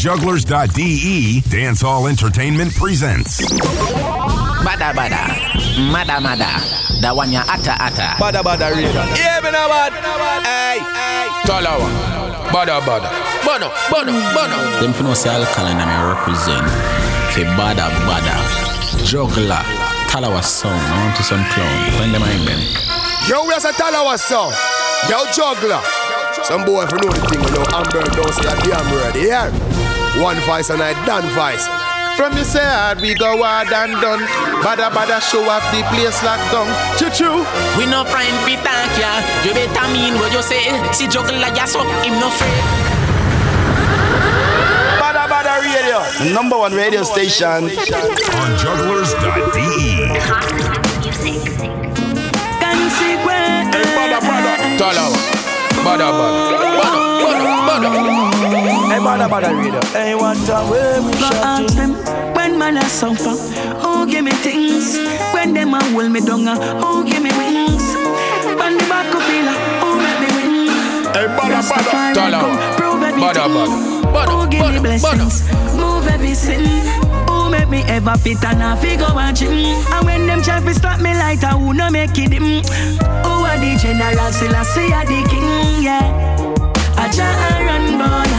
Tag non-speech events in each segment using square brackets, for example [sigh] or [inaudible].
jugglerz.de, Dancehall Entertainment presents. Bada bada, mada mada, the one ya ata ata. Bada bada reader. Yeah, me no bad. Hey, hey. Talawah. Bada bada. Bono, bono, bono. Them for no say alkaline and I represent. Ke bada bada, juggler, Talawah song. I want to some clown. When them mind them. Yo, we are a Talawah song. Yo, juggler. Some boy if you know the thing, you know, Amber don't say a damn ready. Yeah. One voice and I done voice. From you say hard, we go hard and done. Bada bada show off the place locked down. Choo choo. We no friend fi thank ya. You better mean what you say. Si juggler ya so him no afraid. Bada bada radio. Number one radio station. On jugglerz.de. Hey, bada bada. Talawah. Bada bada. Bono, bono, bono. Hey, bada bada radio. Hey, what time we we Go ask them when man a suffer. Who give me things? When them a hold me down, who give me wings? When the back of feel, who make me win? Hey, bada bada. Rastafari Talawah. come prove everything. Bada bada. Bono, Who give bono, me blessings? Move every sin. Who make me ever fit and I figure a gym? And when them try to stop me like I who no make it him. Who are the general? Still I see a the king, yeah. I just run boy, boy.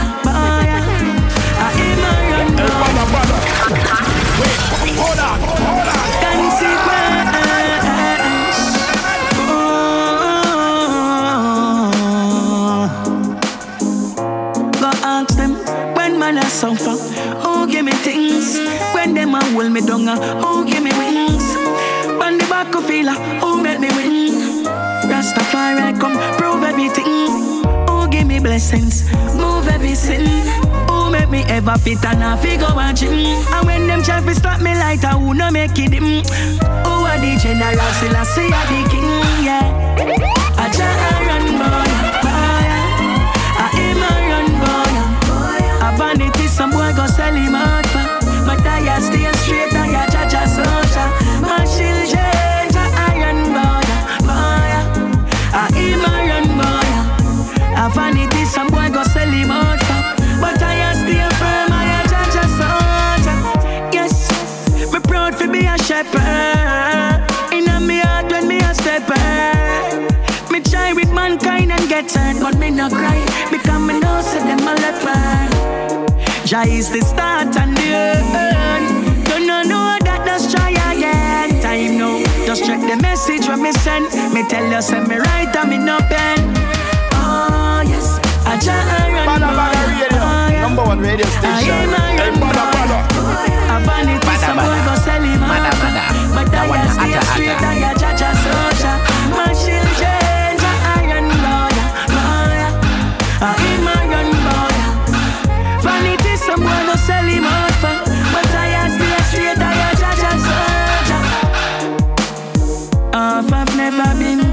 Bada bada. Wait, hold on, hold on. Consequence. Go ask them when man a suffer. Who give me things? When them a hold me down, uh, who give me wings? When the back of feel, who make me win? Rastafari come prove everything. Who give me blessings? Move every sin. Me ever fit and I figure a gym? And when them try to stop me like I who no make it him. Who are the general? Still I see the king, yeah. I just run boy, boy. Jah is the start and the end. Don't know know that just try again. Time now, just check the message when me send. Me tell you say me right and me no pen. Oh yes, I Jah run Bada bada radio. Oh, yeah. Number one radio I station. am a Hey, bada bada. A vanity, Bada, some boy bada. go sell him Mada, out. mada. But That I one a a stay straight, atta. I a judge a soldier. My children, iron boy, boy. I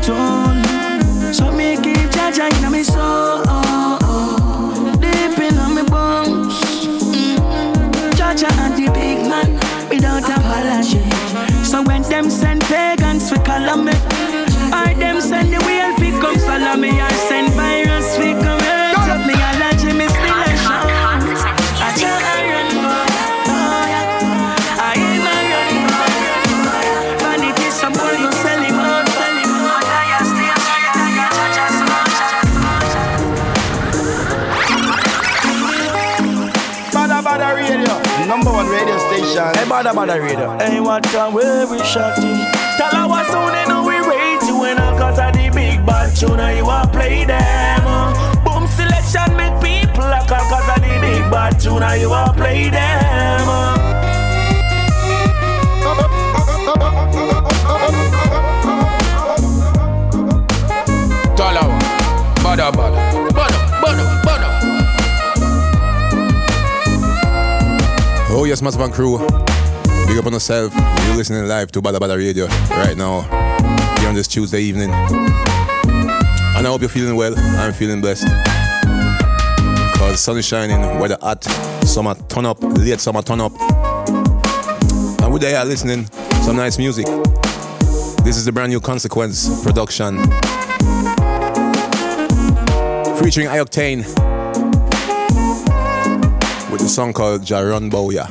told. So me keep judging in my soul. Deep in my bones. Jaja and the big man without apology. So when them send pagans we call me, or them send the whale fi come follow me, or station. Hey, bada bada radio. Hey, what time where we shotty? Tell her what soon they know we rate you when I cause of the big bad tune you a play them. Boom selection make people like cause of the big bad tune you a play them. uh. Talawah. Bada bada. Bono, yes, Massive Crew. Big up on yourself. You're listening live to Bada Bada Radio right now. Here on this Tuesday evening. And I hope you're feeling well. I'm feeling blessed. Cause sun is shining, weather hot, summer turn up, late summer turn up. And with that, listening some nice music. This is the brand new Consequence production. Featuring I I-Octane. With the song called Jaron Bowya.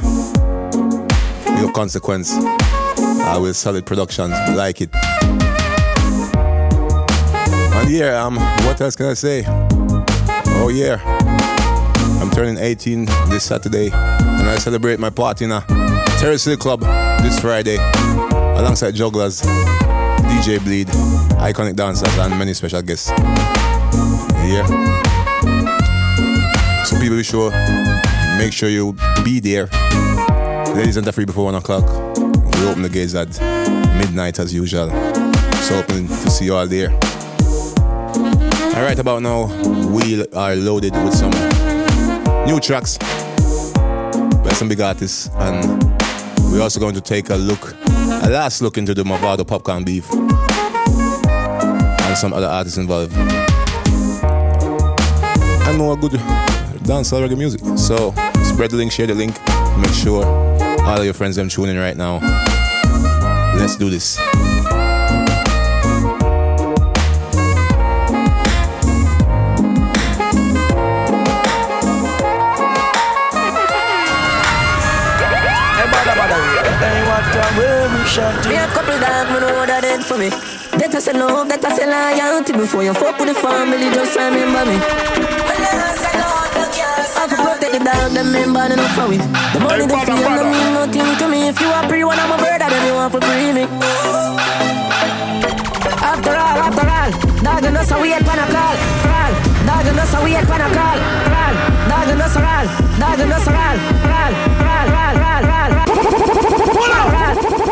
Your consequence. I Uh, with solid productions, like it. And yeah, um, what else can I say? Oh yeah, I'm turning 18 this Saturday, and I celebrate my party in a Terrace Club this Friday, alongside Jugglerz, DJ Bleed, iconic dancers, and many special guests. Yeah. So people be sure, make sure you be there. Ladies and free before one o'clock. We open the gates at midnight as usual. So hoping to see you all there. Alright, about now, we are loaded with some new tracks by some big artists, and we're also going to take a look, a last look into the Mavado Popcaan Beef and some other artists involved. And more good dancehall reggae music. So spread the link, share the link, make sure all of your friends them tuning right now. Let's do this. Me a couple know that for me. That I say love, that I say loyalty. Before you fuck with the family, just remember me. I protect the dog, them member enough for it. The money, the fame, don't mean nothing to me. If you are pre one, I'm a brother, then you want to pre me. After all, after all, dog and us, we ain't pan a call. Crawl, dog and us, we ain't pan a call. Crawl, dog and us, roll, dog and us, roll, roll, roll, roll, roll, roll. Pull up,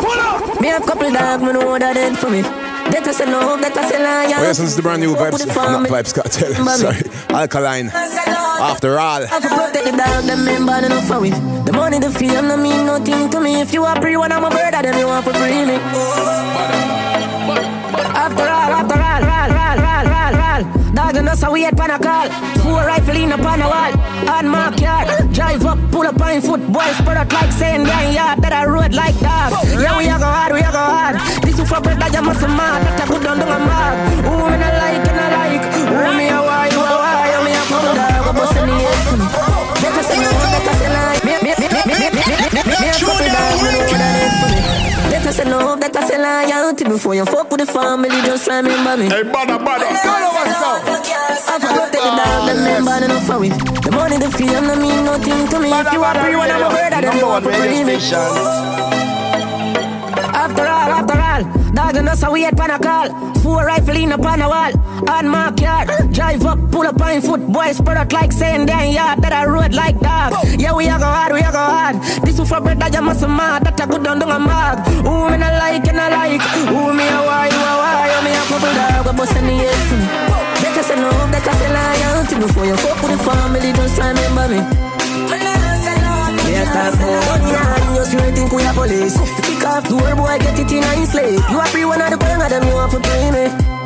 pull up. Me have couple dog, me know that ain't for me. That I say love, that I say loyalty. Oh, yes, this is the brand new Vybz, not Vybz Kartel, [laughs] sorry, Alkaline. After all, I protect the dog, them member enough for it. The money, the fame, no mean nothing to me. If you are pre one, I'm a brother, then you want to free me. After all, after all, roll, roll, roll, roll, roll. Dog and us, we had pan a. Four rifle in upon a wall. On my yard, drive up, pull up on foot. Boys spread out like saying, yeah, yeah, that I road like dog. Yeah, we a go hard, we a go hard. This is for brother, you must mad. That I down down a mark. Who me not like, and I like. Who me a why, you a why, you me a dog. Go bust in the me. Better say no, better say like. Me, me, me, me, me, me, me, me, me, me a couple dog, me know that ain't for me. That I say love, that I say loyalty Before you fuck with the family, just remember me Hey, bada, bada, follow us up. Ah, I forgot the dog, them member enough for it. The money, the fame, no mean nothing to me. If you are free, when I'm a brother, then you want to free me After all, after all Dog and us, we had pan a call Four rifle in upon a wall On my yard. Drive up, pull up on foot Boys spread out like saying damn yard That I road like dog. Yeah, we a go hard, we a go hard. This is for brother, you must mad That I go down down a mag Who me not like and I like? Who me a why, you a why? You me a couple dog, we bust That I say that I say loyalty. Before you fuck with the family, just remember me about money and you still think we are police. Kick off door, boy, get it in a slave. You are free one of the bang of them, you want to pay me.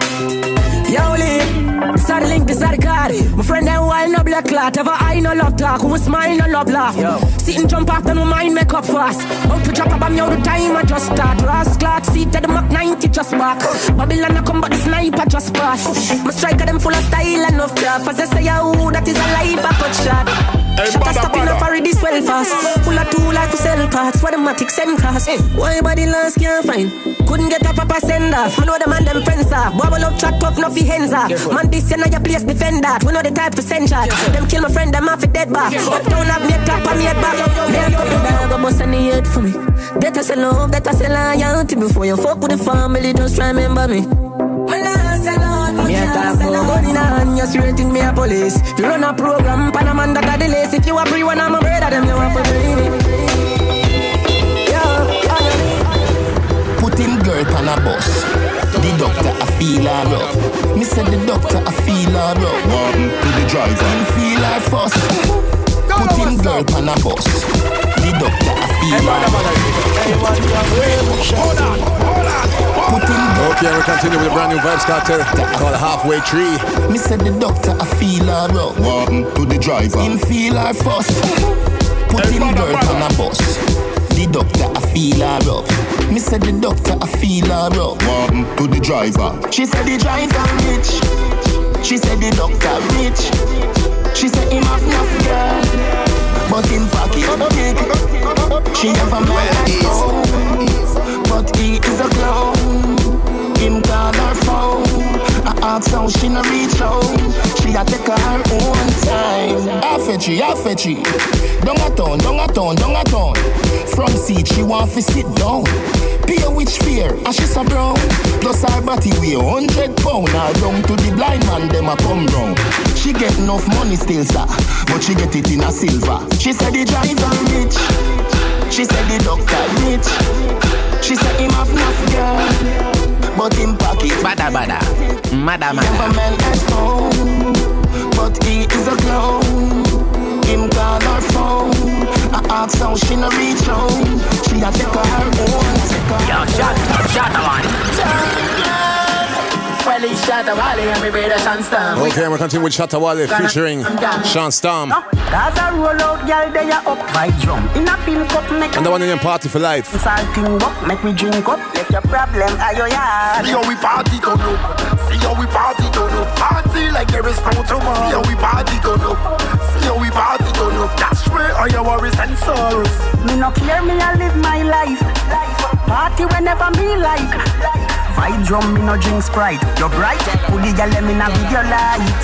Yo, Lee, this are the link, this are the card. My friend, them wild no black clot. Ever I no love talk, who smile no love laugh. Sit and jump after no mind make up fast. Out to drop a bomb, yo, the time I just start. Ross Clark, seat at the Mach 90 just back. Babylon I come, but the sniper just pass. My striker, them full of style and of craft. As I say, yo, that is a life I cut shot. Shut a stop in a parry this well fast. Full of tool like to sell parts. What the matic send cast. Why body last can't find? Couldn't get a proper send off. I know the man them friends are. Bubble up, chat up, no fi hands off. Man, this and your place defend that. We know the type to send shot. Them kill my friend, them off it dead back. Uptown have me a top and me a back. Me a couple dog, go bust on the head for me. I say love, I say loyalty. Before you fuck with the family, just remember me. Me a talk about money now you straight in me a police. You run a program, pan a man that a the lace. If you a pre one, I'm a brother, them you want to bring me. Put him girl on a bus. The doctor I feel her up. Me said the doctor I feel her up. One to the driver. Him feel her fuss. Put him girl on a bus. The doctor I feel her up. Put him girl Okay, we continue with a brand new Vybz Kartel called Halfway Tree. Me said the doctor I feel her up. One to the driver. Him feel her fuss. Put him girl on a bus. The doctor I feel her up. Me said the doctor I feel her up. One to the driver. She said the driver rich. She said the doctor rich. She said him have enough girl, but in pocket kick She have a man at home. But he is a clown Him call her phone. I ask how she no reach home. She a take her own time. I fetch it, I fetch it. Down a town, down a town, down a town From seat she want to sit down. Pay which fear, and she so brown. Plus her body weigh hundred pound. Now down to the blind man, them a come round. She get enough money still, sir, but she get it in a silver. She said the driver rich. She said the doctor rich. She said him have enough girl, but him pocket. Bada bada, mada a mada. man at home, but he is a clown. Him call her phone. I ask how she no reach home. She a take her own, take her Yo, shot, shot one. Well, he Shatta Wale and me brother Sean Storm. Okay, we're continuing with Shatta Wale featuring Sean Storm. Cause I roll out, girl, they are up. Vibe drum. In a pin cup, make And the one in Party for Life. Salting up, make me drink up. Left your problem, are your yard. See how we party turn up. See how we party turn up. Party like there is no tomorrow. See how we party turn up. See how we party turn up. That's where all your worries and sorrows. Me no care, me I live my life. Party whenever me like. Vibe drum, me no drink Sprite. You're bright, put the girl let me na video light.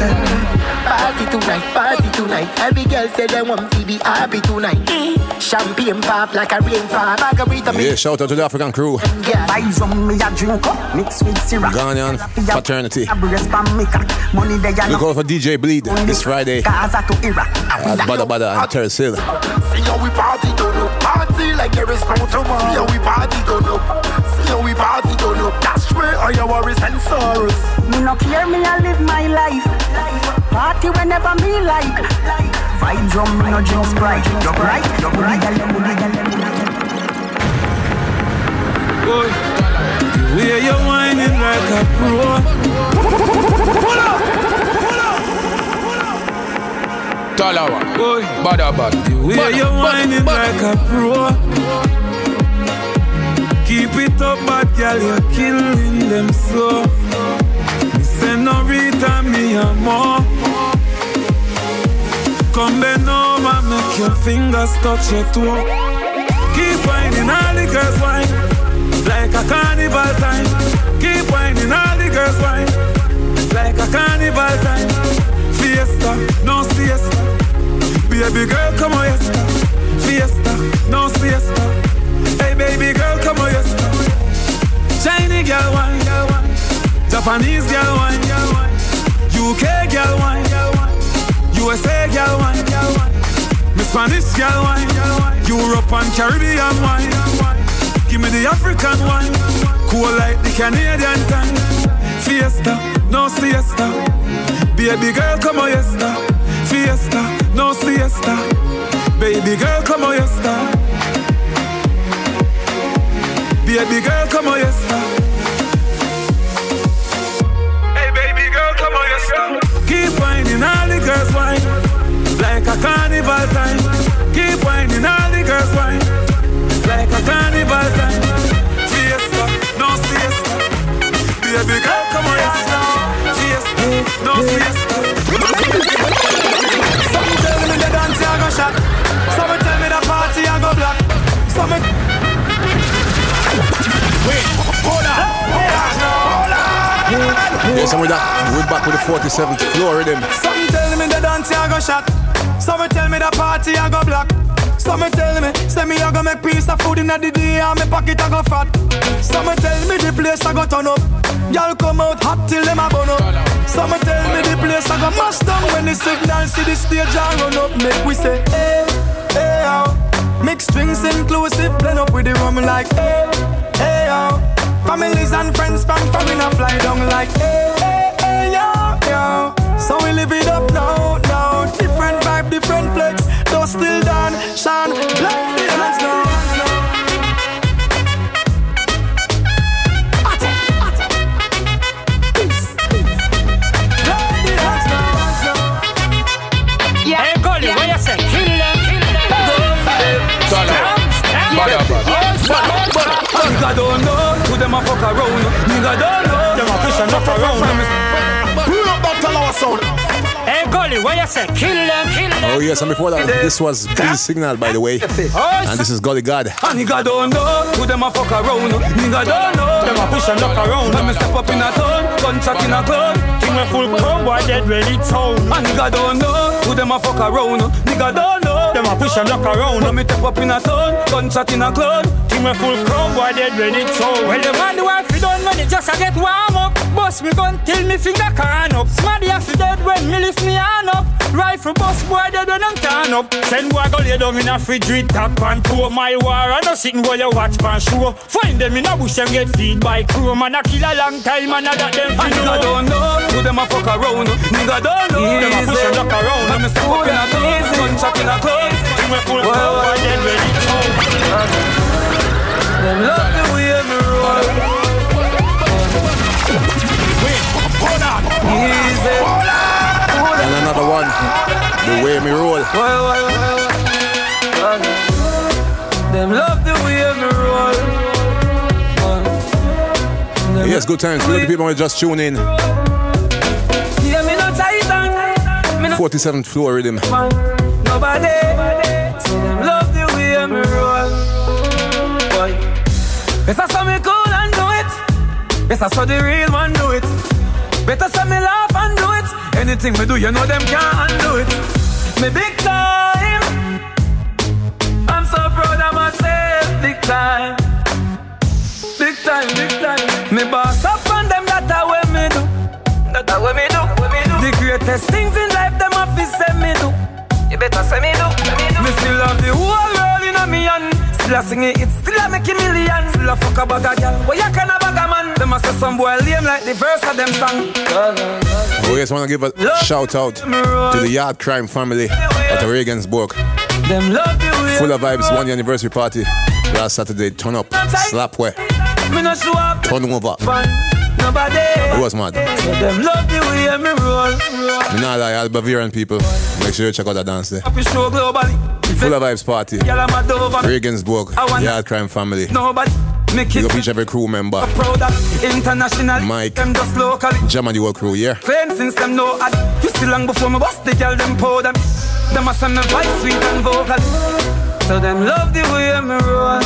Party tonight, party tonight. Every girl say they want to be happy tonight. Champagne pop like a rainfall. Margarita Yeah, shout out to the African crew. Vibes on me a drink up, mix with syrup. Ghanaian fraternity. A brace pan. Money We go for DJ Bleed this Friday Gaza to Iraq. at Bada Bada and Terrace Hill. See how we party turn up. Party like there is no tomorrow. See how we party turn up. See how we party turn up. That's where all your worries and sorrows. Me no care, me I live my life. Party whenever me like. Vibe drum, me no drink Sprite. You're bright, you're bright. Boy, the way you're whining like a pro. Pull up, pull Talawah. Boy, Bada bada. the way Bada, you're whining like a pro. Keep it up, bad girl, you're killing them slow. Me Senorita, me a more. Come bend over, make your fingers touch your toe. Keep whining, all the girls whine like a carnival time. Keep whining, all the girls whine like a carnival time. Fiesta, no siesta. Baby girl, come on, yesta. Fiesta, no siesta. Hey, baby girl, come on, yesta. Chinese girl wine, girl wine. Japanese girl wine, girl wine. UK girl wine, girl wine. USA girl wine, girl wine. Me Spanish girl wine, girl wine. Europe and Caribbean wine, wine. Give me the African wine, cool like the Canadian time. Fiesta, no siesta. Baby girl, come on, yesta. Fiesta, no siesta. Baby girl, come on, yesta. Baby girl, come on, yesta. Hey, baby girl, come on, yesta. Keep whining, all the girls whine like a carnival time. Keep whining, all the girls whine like a carnival time. Fiesta, no siesta. Baby girl, come on, yesta. Siesta. Some tell me the dance I go shot. Some tell me the party I go black. Some Wait, hold on, hold on, hold on. Yes, and with that, we're back with the 47th floor rhythm. Some tell me the dance I go shot. Some tell me the party I go black. Some tell me, say me I go make piece of food in the day and me pocket I go fat. Some tell me the place I go turn up. Y'all come out hot till them a burn up. Some tell me the place I go mash down when the signal see the stage and run up. Make we say, hey, hey, oh. Mixed drinks inclusive, blend up with the rum like, hey, hey, oh. Families and friends from in a fly down like, hey, hey, hey, yo, yo. So we live it up now, now. Different vibe, different flex. Though still done, shine, like the hands now. Nigga don't know, who them a fuck around. Nigga don't know, them a fish and up around. Pull up that Talawah sound. Hey, Gully, what you say? Kill them, kill them. Oh yes, and before that, this was Peace Signal, by the way. And this is Gully God. And nigga don't know who them a fuck around. Nigga don't know them a push and knock around. When me step up in a town, gunshot in a cloud. Thing a full chrome, boy dead ready town. And nigga don't know who them a fuck around. Nigga don't know Them a push and knock around. When me step up in a town, gunshot in a cloud. Thing a full chrome, boy dead ready town. Well, the man do to done when it just a get warm up. Bust me gun till me finger can up. Smaddy have to dead when me lift me hand up. Rifle bust boy dead when I'm turn up. Send boy go lay down in a fridge with top and pour my war. I no sitting while you watch pan show. Find them in a bush and get feed by crew. Man a kill a long time and I got them And fi nigga know. don't know who them a fuck around. Nigga don't know them a push and knock around. When me step up in a town, gunshot in a cloud. Thing a full chrome, boy dead ready town. Them love the way me roll. Easy. And another one. The way me roll. Why, why, why, why? Them love the way me roll. Yes, good times. At the people who just tune in. Yeah, me no titan. Me no 47th floor rhythm. Nobody. So them love the way me roll. Boy. Yes, I saw me cool and do it. Yes, I saw the real man do it. Better send me laugh and do it. Anything we do, you know them can't undo it. Me big time. I'm so proud of myself. Big time. Big time, big time. Me boss up on them, that a way me do. That a way me do. The greatest things in life, them have to say me do. You better say me do. Me still have the whole world in a me hand. Still a sing it, it still a make a million. Still a fuck a bag girl. Where you can a bag a man? Them a say some boy lame like the verse of them song. We just want to give a shout out to the Yard Crime family at the Regensburg. Them love the. Full of vibes, one anniversary party last Saturday. Turn up, slap up. turn over. Fun. Nobody. It was mad. So them love the way me roll. Me not lie, all Bavarian people. Make sure you check out that dance there. Happy show globally. Full of vibes party. Girl, I'm a dove and Regensburg, Yard Crime family. nobody. Make it each every crew member. proud of international. Mike. Them just locally. The whole crew, yeah? Claim since them know I You still long before me bust the girl them powder me Them a send me voice sweet and vocal So them love the way me roll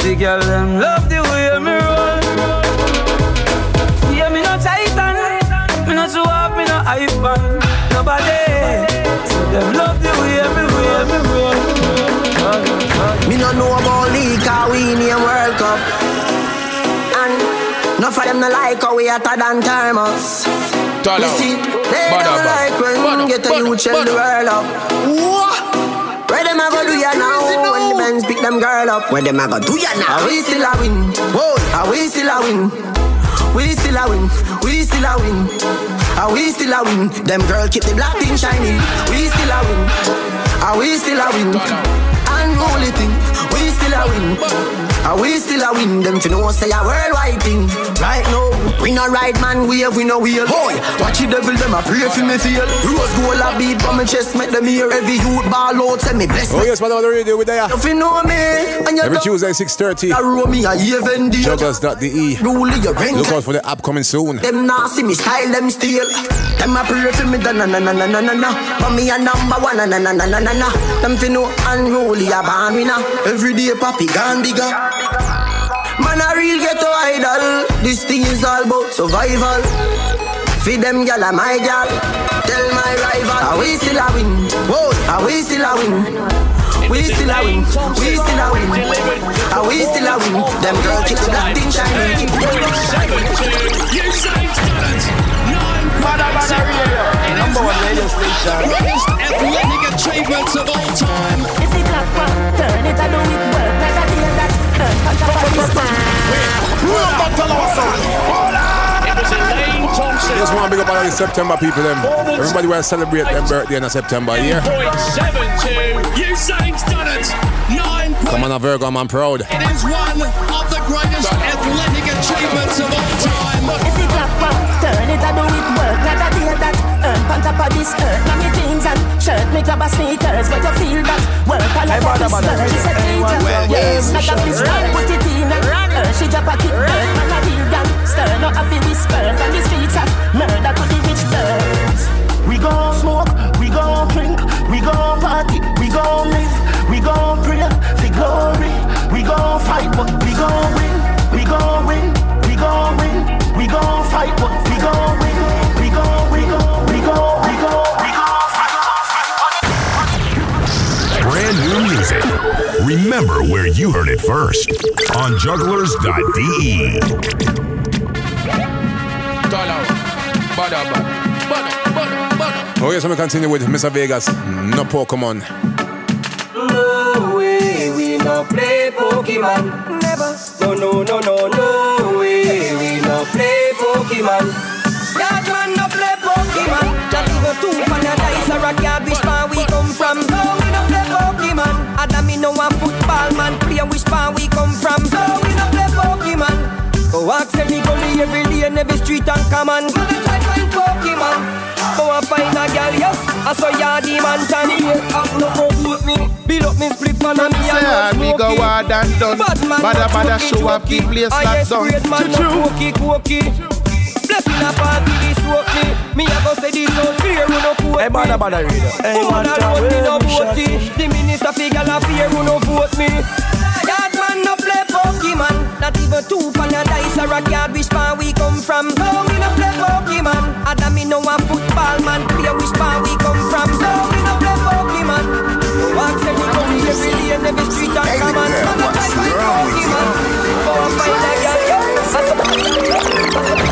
The girl them love the way me roll Me no show off me no hype man Nobody So them love the way me way me roll Me no know about league, cause we name World Cup. And none of them no like how we hotter than thermos. Tall You see, they Bada, don't like when Bada, we get a bada, youth shell the world up. What? Where them a go do ya now? When the men's pick them girl up. Where them a go do ya now? Are we still a win? Whoa, are we still a win? We still a win, we still a win. Ah, Are we still a win? Them girl keep the black thing shining. We still a win. Ah, Are we still a win? Unholy thing. We still a win. Are we still a win? Them fi know say a worldwide thing. Right now, we no ride man wave, we no wheel. Boy, watch the devil them a pray for me feel. Rose gold a beat on my chest, make them hear every youth ball out, say me bless Oh yes, on the radio with there. If you know me, and you Every Tuesday, 6.30. roll me a even deal. Jugglerz.de. Rule your range. Look out for the app coming soon. Them nah see me style, them steal. Them a pray for me, da na na na na na na na. But me a number one, na na na na na na na. Them fi know unruly a born winner. Every day papi gone bigger. Man a real ghetto idol. This thing is all about survival. Feed them gyal a my gyal. Tell my rival, are we still a win? Whoa, are we still a win? We still a win, we still a win. Are we still a win? Them girls keep the black thing shining. Bada bada radio Number one radio station athletic achievements of all time. If it clap back, turn it, I do it work Just want to big up all the September people. Them. Everybody will celebrate their birthday in September, yeah? 9.72. Usain's done it. Nine. Come on, a Virgo, I'm proud. It is one of the greatest athletic achievements of all time. On top of this earth, now me jeans and shirt, make up a sneakers, but you feel that work a lot of this girl. She said, teacher, yes, like a fish, put it in and earn. She drop a kick, dirt, man a real gangster. No happy whisper from the streets of murder to the rich birds. We gon' smoke, we gon' drink, we gon' party, we gon' live, we gon' pray for glory. We gon' fight, but we gon' win, you heard it first on jugglerz.de. Oh, yes, we continue with Mr. Vegas. No Pokemon. No way, we no play Pokemon. Never. No, no, no, no, no way, we no play Pokemon. That man no play Pokemon. Not even two pan a dice or a cabbage man we come from. No, we no play Pokemon. Adam me no a football man. Play which pan we come from. So we no play Pokemon. Go ask every gully, every lane, every street and common. Gonna try find Pokemon. Go and find a girl, yes. I saw ya the man. Act no provoke me. Build up me split man and me Say hard, we go hard and done. Bad man, Bada bada show up, keep place ah, like sun. Great man, cookie. Blessing a party, this work me. Me a go say this out fear, who no quote Hey, bada bada reader. Hey, Who man, no vote me, no vote The minister figure la fear, who no vote me. Yard man no play Pokemon. Not even two pan a dice or a card which pan we come from. No, we no play Pokemon. Me no a football man. Play which we come from. So we no play Pokemon. Walk every gully, every lane, every street and common. Man no try find Pokemon. Go and find a girl,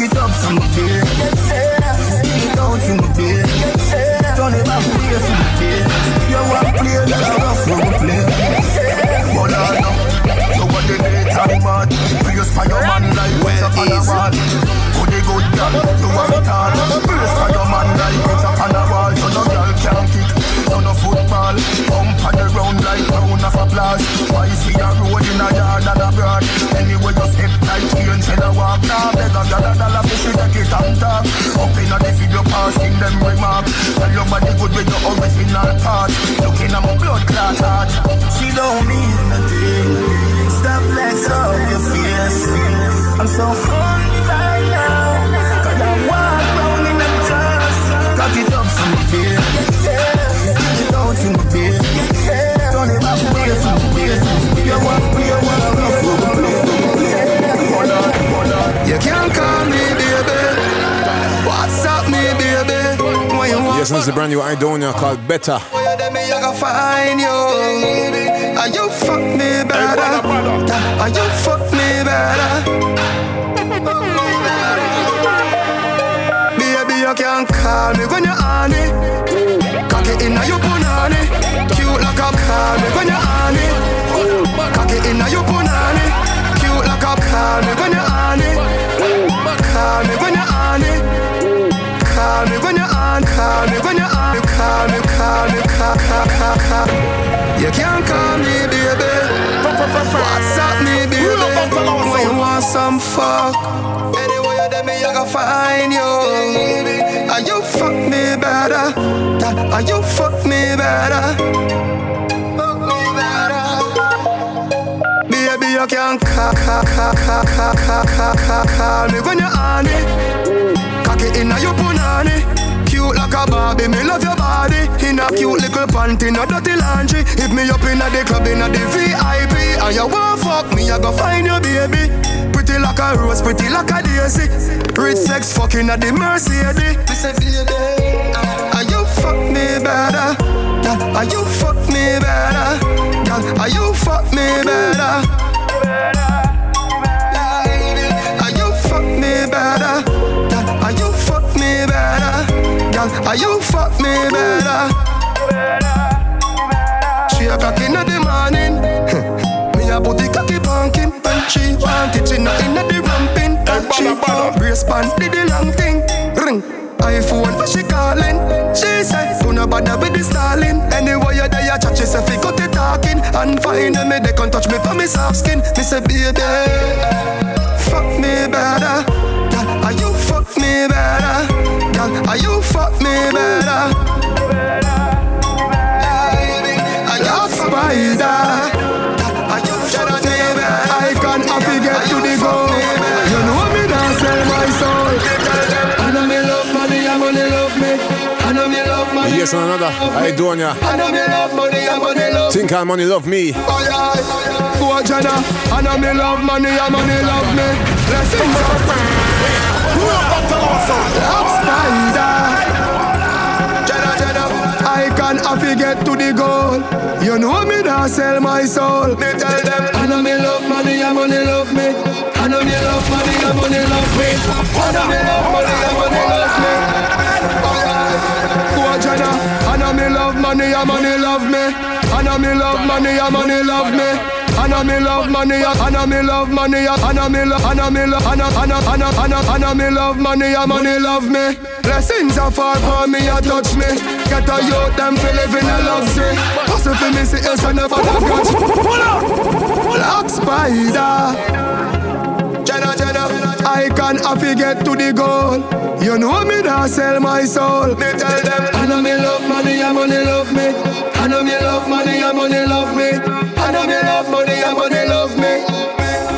it up from Doctor. Call, call, call, call, me when you're on it. Cock it in your punani. Cute like a Barbie, me love your body. In a cute little panty, no dirty laundry. Hit me up in a the club, in a the VIP. And you want fuck me, I go find your baby. Pretty like a rose, pretty like a daisy. Rich sex fucking at the Mercedes. And you fuck me better. Girl, and you fuck me better. Girl, and you fuck me better. you fuck me better. better she a cocky in the morning. [laughs] me a put the cocky pumpkin and she want it. She not in the romping and she want brace pants did the long thing. Ring iPhone for she calling. She said, do not bother with the stalling. Anyway, you there, you chat, she say, fake out the talking. And find me, they can touch me for me soft skin. Me say, baby, fuck me better. Yeah, you fuck me better. Girl, are you fuck me better? Are you spider? Are you fuck me better? I can happy get to the goal. You know me not sell my soul. I know me love money, and money love me. I know me love money. Yes, another. I do on ya. I know me love money, and money love me Think and money love me. Oh yeah, go Jenna. I know me love money, and money love me. Sing Love spider. Jenna, Jenna. I can get to the goal. You know me not sell my soul. Me tell them I know me love money, and money love me. I know me love money, and money love me. I know me love money, and money love me. Jenna. I know me love money, and money love me. I know me love money, and money love me. I know me love money, I know me love money, I know me love, I know me love, I I I know, I know, I know me love money, and money love me. Blessings are far from me, I touch me. Get a youth, them fi live in a luxury. Hustle for me, see us, I never grudge. Pull up, Black spider. Jenna, Jenna, I can happy get to the goal. You know me not sell my soul. Me tell them I know me love money, and money love me. I know me love money, and money love me. I know me love money, and money love me.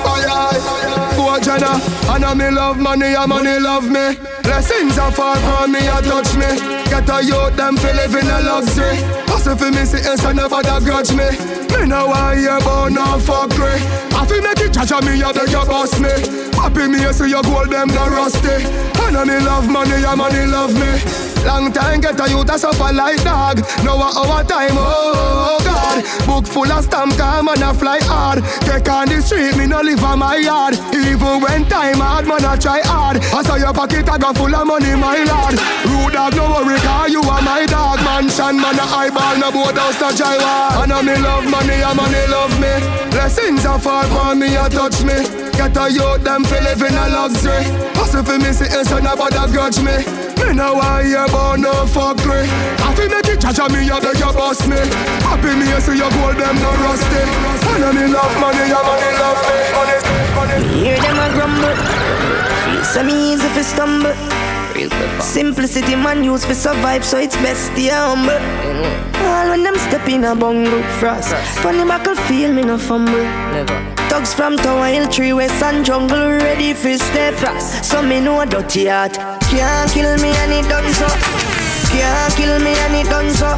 Oh yeah, go Jenna. I know me love money, and money love me. Blessings are far from me, I touch me. Get a youth, them fi live in a luxury. Hustle for me, see so never that grudge me. Me no want hear about no fuckery. I feel make it judge me, I beg you boss me. Happy me, see your gold, them no rusty. And I know me love money, and money love me. Long time get a youth a suffer like dog. Now our time, oh God. Book full of stamp, come and a fly hard. Take on the street, me no live on my yard. Even when time hard, man I try hard. I saw your pocket, I got full of money, my lord. Rude dog, no worry, cause you are my dog. Mansion, man a eyeball, no boat house, no dry war. I know me love money, and money love me. Blessings are far from me, I touch me. Get a youth, them fi live in a luxury. Hustle for me, see so nobody grudge me. Me no want hear about no fuckery. I fi make it judge me, you beg you bust me. Happy me, see your gold, them no rusty. I know me love money, and money love me. Money, money. Hear them a grumble. Feel so me easy fi stumble. Simplicity man use fi survive, so it's best to humble. All when them step in a bungle frost. Funny buckle feel me no fumble. Thugs from Tower Hill, Tree West and Jungle ready fi step fast. So me know a dirty heart can't kill me and it done so. Can't kill me and it done so.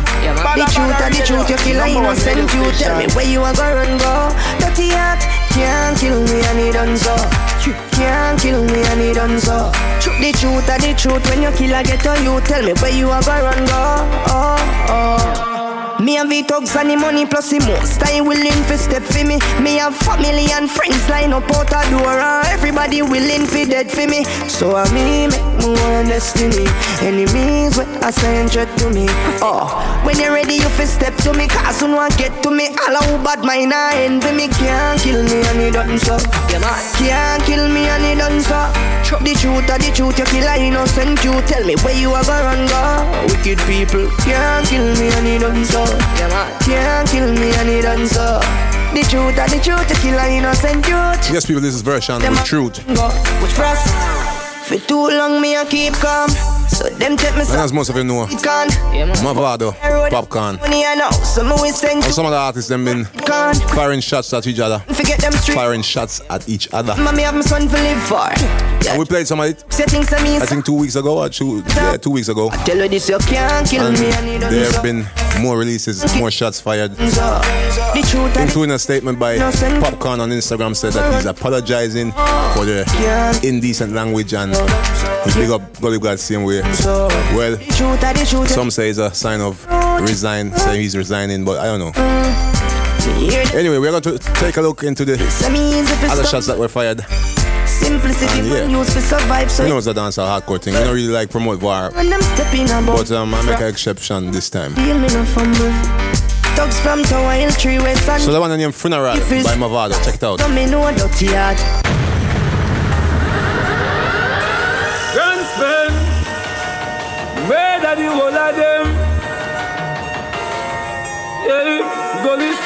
The truth and the truth, you kill a innocent you. Tell me where you a go run go. Dirty heart can't kill me and it done so. You can't kill me and it done so. Truth The truth are the truth when you kill I get ghetto you. Tell me where you a go run go. Oh oh. Me have the thugs and the money plus the most. I willing for step for me. Me have family and friends line up out a door. And Everybody willing for dead for me. So I me make me one destiny. Enemies what I send to me. Oh, when you're ready you fi step to me. Cause soon one get to me. All who bad mind I envy me. Can't kill me and it done so Can't kill me and it done so The truth are the truth You kill a innocent. You Tell me where you are gonna run go. Wicked people Can't kill me and it done so Can't kill me and it done so The truth are the truth You kill a innocent youth Yes, people, this is version with truth. go Which frost For too long me a keep calm So them take me And as most of you know, Can Mavado, Popcaan, Money I know. So me we and some of the artists them been Can firing shots at each other. Forget them street. Firing shots at each other. Mommy have my son to live for. And we played some of it, Say things to me I think two weeks ago or two, yeah, two weeks ago. Tell you this you can't kill And me and it done there so have been more releases, more shots fired. So, The truth are Including a statement by Popcaan on Instagram said that he's apologizing for the indecent language and he big up Gully God same way. Well, the truth are the truth some say it's a sign of resign, say he's resigning, but I don't know. Anyway, we're going to take a look into the Some easy for other shots that were fired. Simplicity And yeah. use for survive So You know it's a dance hardcore thing. We don't really like promote war, when them step in but um, I make an exception this time. Feel me no fumble Thugs from Tower Hill, West and So the one named Funeral by Mavado, check it out.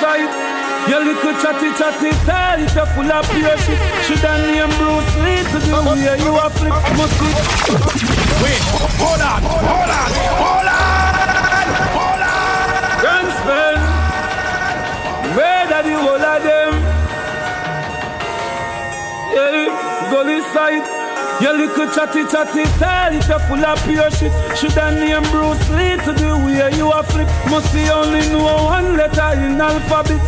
Gully. Your little chatty chatty tell it a full of pure shit. Should I name Bruce Lee to the way you a flip must Wait, hold on, hold on, hold on, hold on. Spell, where that the whole of them? Yeah, gully side. Your little chatty chatty tell it a full of pure shit. Should I name Bruce Lee to the way you a flip? Must see only know one letter in alphabet.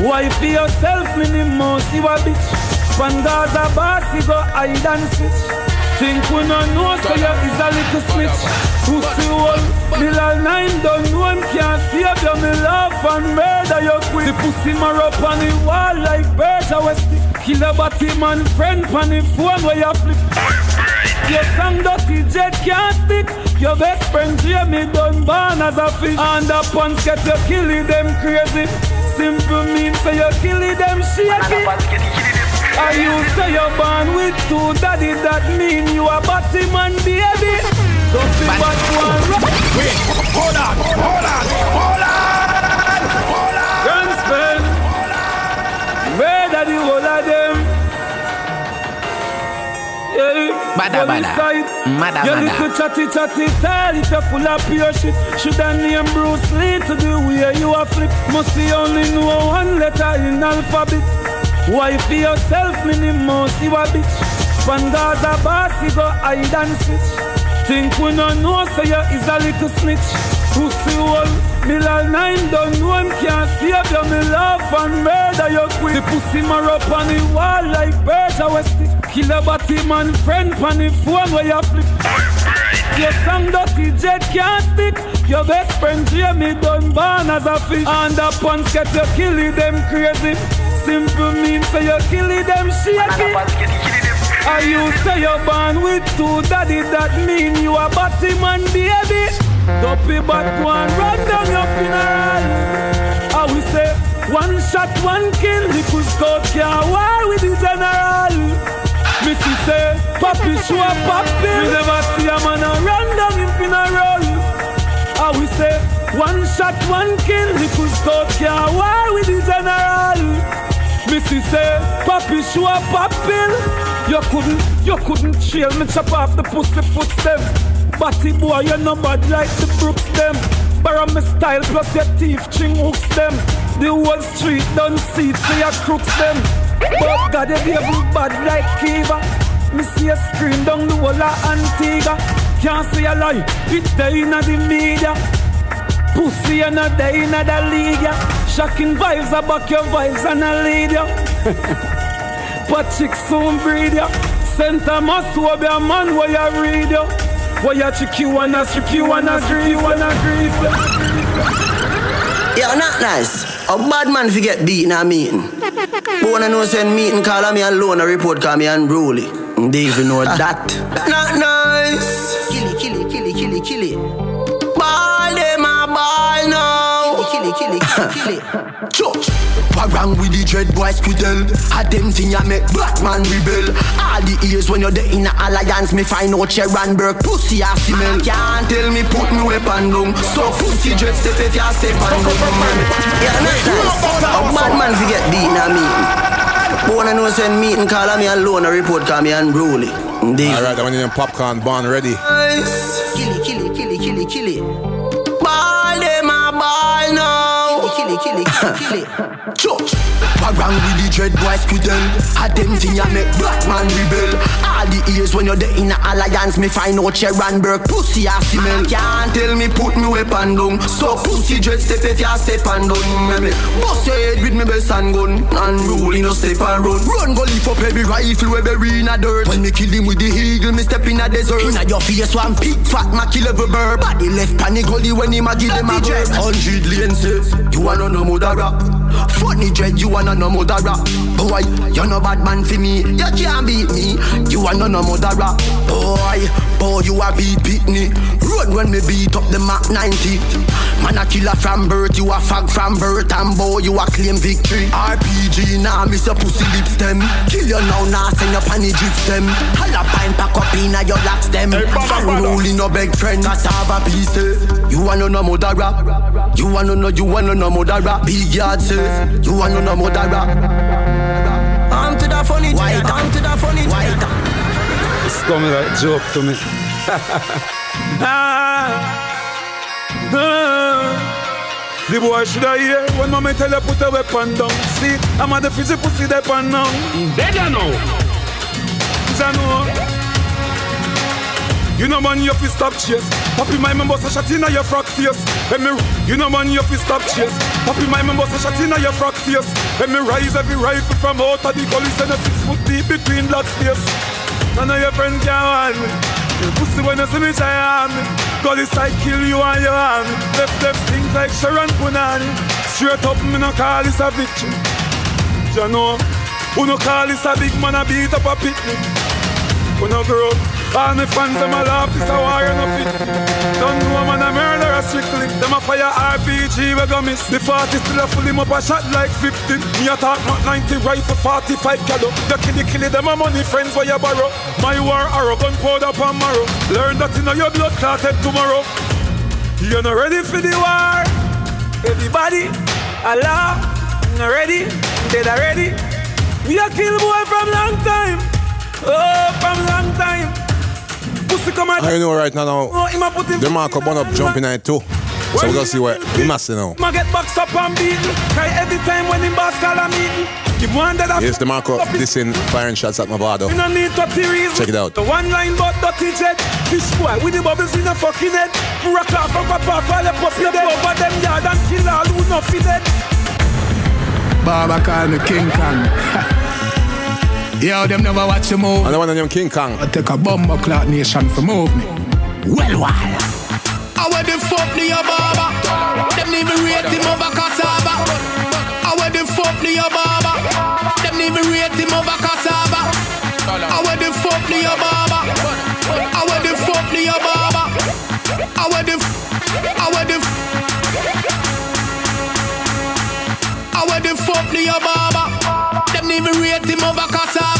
Why for yourself, minimum, see what bitch? Van Gaza bossy go hide and switch. Think we no know, so you is a little switch. Pussy hole, Middle nine don't know him can't save you. Me laugh and murder you quick. The pussy mar up on the wall like Berta Westy. Kill a body man friend on the phone where you flip. Your song dirty jet can't stick. Your best friend Jamie done born as a fish. And the pants get you killing them crazy. Simple mean so you killing them shaky. Are you say you're born with two daddy that mean you a body man baby? Don't be bad one. Wait, hold on, hold on, hold on, hold on. Grand spell. Where daddy all of them? Yeah, Bada, Gully bada. side. Mada, Your mada. little chatty chatty tell it a full of pure shit. Should I name Bruce Lee to the way you a flip? Must see only know one letter in alphabet. Why for yourself, minimum, see what bitch? Van Gaza bossy go hide and switch. Think we no know, so you is a little snitch. Pussy hole, Middle nine don't know him can't save you. Me laugh and murder you quick. The pussy mar up on the wall like Berta Westy. Kill a body man friend on the phone where you flip. Your song dirty jet can't stick. Your best friend Jamie done born as a fish. And the pants get you killing them crazy. Simple mean so you killing them shaky. Are you say you're born with two daddy that mean you a body man baby? Dopey back one run down your funeral. I will say one shot, one kill. Little scout can't war with the general. Missy say, Papi show up, Papi. We never see a man a run down in funeral. I will say one shot, one kill. Little scout can't war with the general. Missy say, Papi show up, Papi. You couldn't, you couldn't chill me chop off the pussy foot stem. Batty boy, you're not bad like the Brooks them. Borrow my style plus your teeth, ching hooks them. The whole street done see it, so you crooks them. But God, you devil bad like Kiva. Me see a screen down the wall of Antigua. Can't say a lie, it's there in the media. Pussy and a day in the league. Shocking vibes, I back your vibes and I lead ya. [laughs] But chick soon breed ya. Center must be a man where you read ya. Where you chick you wanna strip you wanna strip you wanna grease ya. Yeah, not nice. A bad man fi get beat in a meeting. But when I know send meeting, call me alone, a report call me unruly. They even know [laughs] that. Not nice. Kill it, kill it, kill it, kill it, kill it. It, kill it, kill it. [coughs] Church, what wrong with the dread boy squiddle? A them thing ya make black man rebel. All the years when you're there in a alliance, me find out Sharon Burke pussy a smell. Can't tell me put me weapon down. So pussy dread step if ya step and go. Yeah, not nice. A bad man fi get beat in a meeting. But when I know send meeting, call me alone, a report call me unruly. They Alright, I'm in Popcaan born ready. nice. Kill it, kill it, kill it, kill it, kill it. Kill it, kill it, kill it, kill it. Wrong with the dread boy squiddle? A them thing ya make black man rebel. All the years when you're there in a alliance, me find out Burke pussy a smell. Can't tell me put me weapon down. So pussy dread step if ya step and down. Me bust your head with me best and gun. Unruly no step and run. Run go lift up every rifle we bury in a dirt. When me kill him with the eagle, me step in a desert. Inna your face one big fat ma kill every bird. Body left panic gully when him a give them a bird. Hundred lenses, you wanna no mother rap. Funny dread, you wanna no mother rap. Boy, you no bad man for me, you can't beat me. You wanna no mother rap. Boy, Boy, you a beat pitney. Run when me beat up the Mac 90. Man a killer from birth, you a fag from birth, and boy, you a claim victory. RPG, nah, miss your pussy lips them. Kill you now, nah, send your panny drips them. Holla pine pack up in your locks them. Fang rolling no beg friend, cassava pieces. Eh. You wanna know mother rap? You wanna know, you wanna know mother rap? Big yard says, you wanna know mother rap? I'm to the funny, white, I'm to the funny, white. It's coming like joke to me. [laughs] Ah. Ah. The boy should have hear when mama tell her put a weapon down. See, I'm at the fizzy pussy there pan now. Dead you know. I know. You know man, you fi stop chase. Papi my member a shot inna your frock face. Let me. You know man, you fi stop chase. Papi my member a shot inna your frock face. Let me rise every rifle from out of the gully, send a six foot deep between black space. None of your friends can want me. Pussy when you see me try harm me. Gully side kill you and your arm. Left left stink like Sharon Punani. Straight up me no call this a victory. You know, who no call this a big man a beat up a picnic. Who no grow up. All my fans them a laugh, this a war you no fit. Don't know man a murderer strictly. Them a fire RPG we go miss. The 40 still a full him up a shot like 50. Me a talk Mac 90 rifle 45 caliber. The killy killy them a money friends where you borrow. My war arrow gun poured up on marrow. Learn that in your blood clotted tomorrow. You're not ready for the war? Everybody, Allah, not ready, dead already. We a kill boy from long time. Oh, from long time. Pussy come out. I know right now, now Oh, him a put him the mark up, one up, jumping at it too. So we're gonna see what we must know. Ma get box up and beaten. Cry every time when him boss call a meeting. Him one that Here's the mark up, this in firing shots at Mavado. We no need to reason. Check it out. The one line but dirty jet. Fish boy with the bubbles in the fucking head. Rock off from papa fall up up dead. over them yard and kill all who not fit dead. Baba call me King Kong. [laughs] Yo, them never watch you move. And the one them King Kong. I take a bomber clock nation for move me. Well, while. I wear the fuck the barber. Them even rate him over cassava. I wear the fuck the barber. Them even rate him over cassava. I wear the fuck the barber. I wear the fuck the barber. I wear the. I wear the. I wear the fuck the your rate him over cassava. Man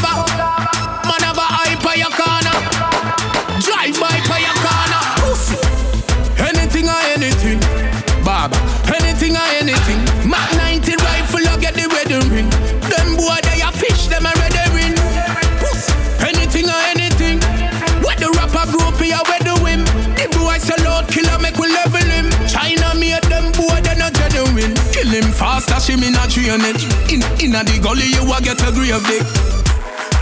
faster, she me not drainage. In inna the gully you a get a grave dick.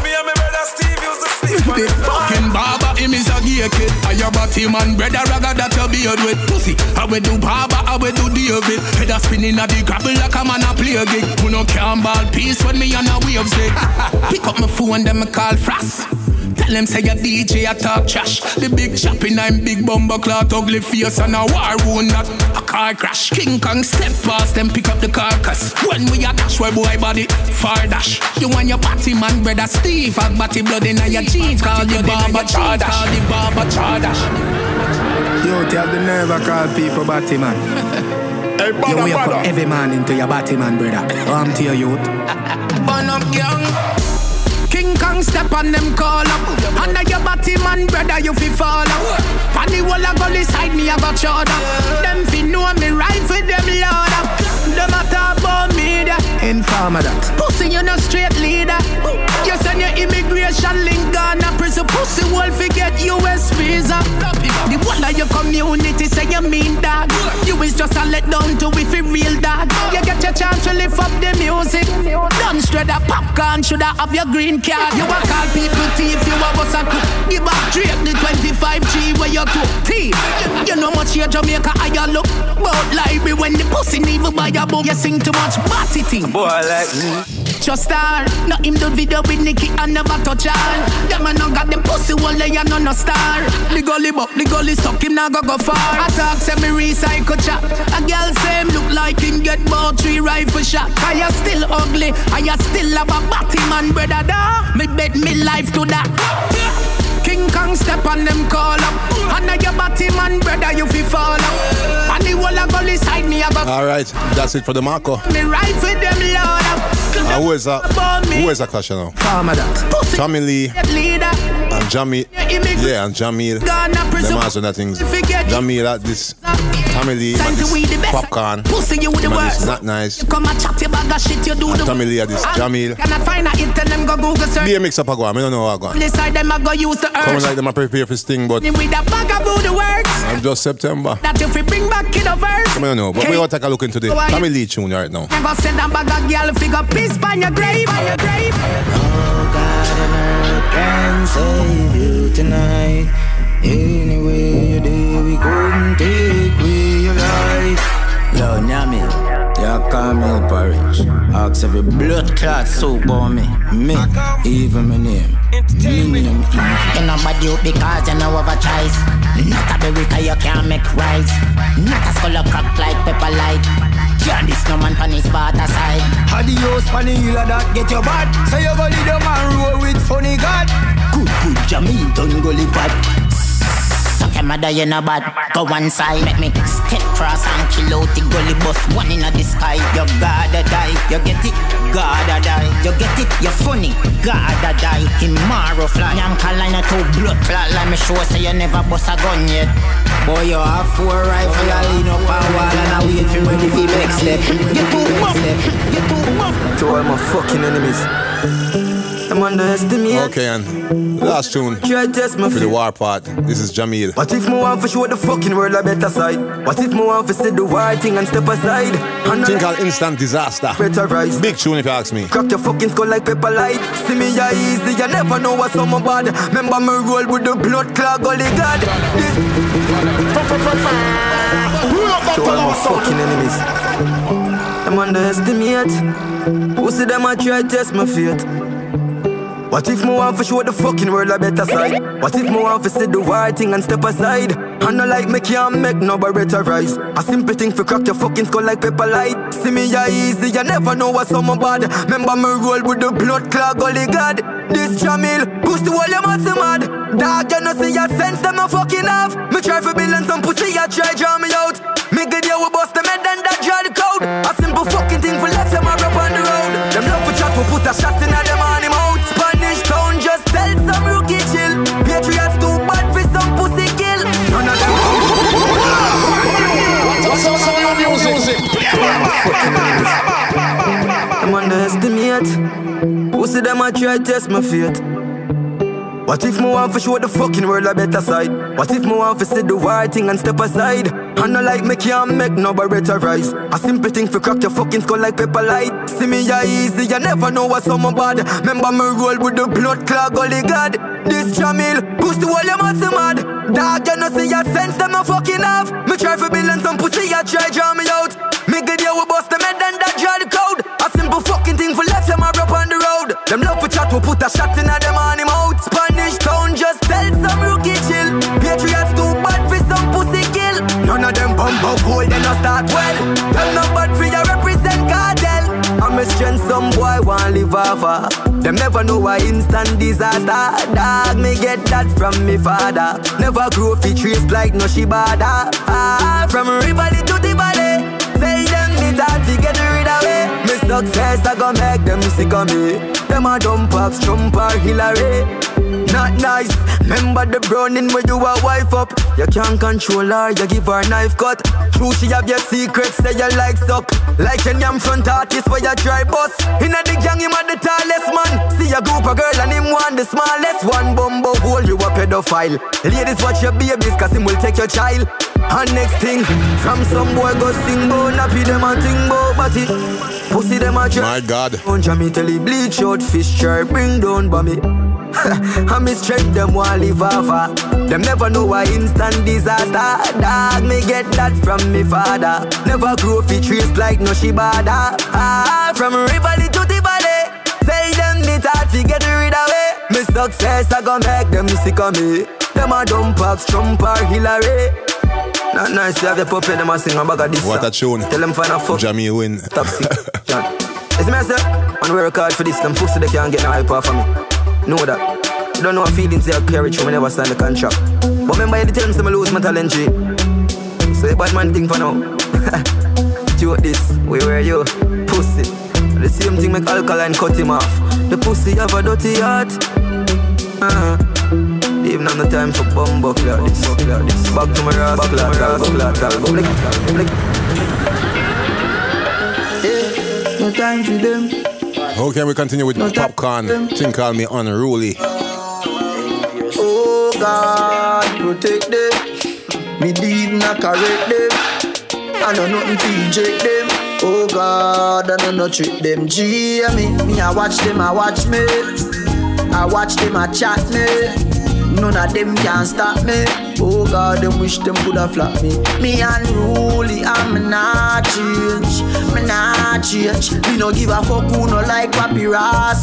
Me and my brother Steve used to sleep on The fucking barber, him is a gay kid. I your body man, brother ragga that you beard with pussy. I will do barber, I will do David. Head a spinning at the gravel like a man a play a gig. Who no can ball peace when me on a wave sick. [laughs] Pick up my phone, them me call Frost. Tell them say a DJ a talk trash. The big chopping I'm big bumper cloth, ugly face and a war wound that a car crash. King Kong step past them, pick up the carcass. When we a dash, where boy body far dash. You want your body man, brother Steve, have body blood in your jeans. Call the barber Chardash. Call the barber Chardash. You have the nerve to call people body man. [laughs] Hey, You wake up every man into your body man, brother. Oh, I'm to your youth. [laughs] Burn up young. King Kong step on them call up. Under your body man, brother, you fi fall up. On the wall of gully side, me have a chowder. Them fi know me right for them load up. Them a about me there. Informer that. Pussy, you no straight leader. You send your immigration link on a prison. Pussy will forget US visa. The one of your community say you mean dog. You is just a let down to if it real dog. You get your chance to lift up the music. Don't straight up Popcaan, shoulda have your green card. You a call people thief, you a bust a cook. Give back straight the 25G where you took thief. You know much here Jamaica, I you look. Bout library when the pussy even buy a book. You sing too much party thing. Boy like me. Just star, not him do video with Nicky and never touch her. Them a no got them pussy wall they a no no star. The gully buck, the gully stuck him now go go far. I talk me recycle chop. A girl him look like him get three rifle shot. I a still ugly, I a still have a batty man brother da. Me bet me life to that. King Kong step on them call up. And now your body man, brother, you fi fall up. And the whole of gully side me a. All right, that's it for the Marco. Me right for them load up. And who is that? Who is that clash now? Farmer that. Tommy Lee Leader. And Jahmiel. Yeah, and Jahmiel. Ghana Them prison. answer that things. Jahmiel at this. Tommy Lee Time at to this weed the best. Popcaan. Pussy you with the Man, worst. Not nice. You come and chat your bag of shit, you do And the Tommy at this. And Jahmiel. Cannot find a hit, tell them go Google search. Be a mix up a go. I don't know how I go. This side them I go use the Coming like them I prepare for sting, but With a bag of voodoo words I'm just September. that you fi bring back in the verse. I don't know, but we gotta take a look into the Why? Tommy Lee tune right now. You go send a bag of girl figure piece on your grave, on your grave. Oh, can save you tonight. Anyway you do, we couldn't take away your life. Yo, Nyami, yeah, Camille Parish. Ask every blood clot soup on me. Me, even my name. Me name. Mm. You know bad you because you know of a choice. Not a cause you can't make rice. Not a skull crack like pepper light. Can't this no man pan his water side. Adios, funny healer that get your bad. Say you go lead them and roll with funny God. Good, good, Jahmiel done gully bad. Suck your mother, you know bad. Go one side, make me step cross and kill out the gully bus. One in the sky, you gotta die. You get it, gotta die. You get it, you funny, gotta die. Tomorrow fly, I'm line a two blood clot. Like me sure say you never bust a gun yet. Boy, you have four rifle, you lean up a wall and I wait for ready for next step. You too much, you too much. To all my fucking enemies. I'm underestimate. Okay, and last tune Try test my for the war part. This is Jahmiel. What if me want to show the fucking world a better side? What if me want to say the right thing and step aside? And Thing called Instant Disaster. Better rise. Big tune if you ask me. Crack your fucking skull like pepper light. See me ya easy, you never know what's on my bad. Remember me roll with the blood clot gully god. This to all my fucking enemies. Them underestimate. Who see them a try test my fate? What if me want to show the fucking world a better side? What if me want to say the right thing and step aside? I know like me can't make no better rise. A simple thing for crack your fucking skull like paper light. See me ya easy, you never know what's on my bad. Remember me roll with the blood clot gully god. This Jahmiel, push the wall, you must be mad. Dog, you know see your sense, them a fucking off. Me try for billion some pussy, you try draw me out. Me good you we bust them head and that draw the code. Them a try test my fate? What if me want to show the fucking world a better side? What if me want to say the right thing and step aside? I know like me can't make no better rise. A simple thing for crack your fucking skull like paper light. See me ya easy, you never know what's on my bad. Remember me roll with the blood clot gully god. This Jahmiel, push the wall, you must mad. Dog, you know see your sense, them a fucking off. Me try for billion some pussy, you try draw me out. Me good you Them love for chat, we put a shot in a them on him out. Spanish town, just tell some rookie chill. Patriots too bad for some pussy kill. None of them bump up hole, they no start well. Them no bad for you represent cartel. I'm a strength, some boy want live over. Them never know why instant disaster. Dog, me get that from me father. Never grow fi trees like no shibada. Ah, from Rivali to the success I gon' make them sick of me. Them a dump ups, Trump or Hillary. Not nice. Remember the browning where you a wife up. You can't control her, you give her knife cut. True, she have your secrets, say you like suck. Like a yam front artist where you try bust. Inna the gang, him a the tallest man. See a group of girl and him want the smallest one. Bumbo hole, you a pedophile. Ladies, watch your babies, cause him will take your child. And next thing, from some boy go sing bo, nappy them a ting bo, but it. Pussy them a try. My God. Don't me till he bleach out fish try bring down by me. [laughs] I me straight them want live off Them never know why instant disaster. Dog me get that from me father. Never grow fi trees like no shibada ah, From Rivali to the valley Tell them it hard fi get rid of it. Me success I gon' make them sick of me. Them a dump box, Trump or Hillary. Not nice to have the puppet them a sing a bag of this What a song. tune. Tell them find a fuck. Jahmiel win. Top six [laughs] John. It's me I say Man work hard for this Them pussy they can't get no hype off of me Know that don't know what feelings they carry through me never sign the contract. But remember, you tell me I lose my talent, G. So a bad man thing for now. [laughs] Do this, we were you, pussy. The same thing make alkaline cut him off. The pussy have a dirty heart. Uh-huh. Even on the time for bumbo cloud this, this. Back to my ass, back to my ass, album. Blick, blick. Yeah, no time for them. Okay, we continue with no Popcaan. Thing call me unruly. Oh God, protect them. Me did not correct them. I know nothing to eject them. Oh God, I know not treat them. G me, me I watch them, I watch me. I watch them, I chat me. None of them can stop me. Oh God, them wish them coulda flop me. Me unruly, I'm not change. Me not change. Me no give a fuck who no like papyrus.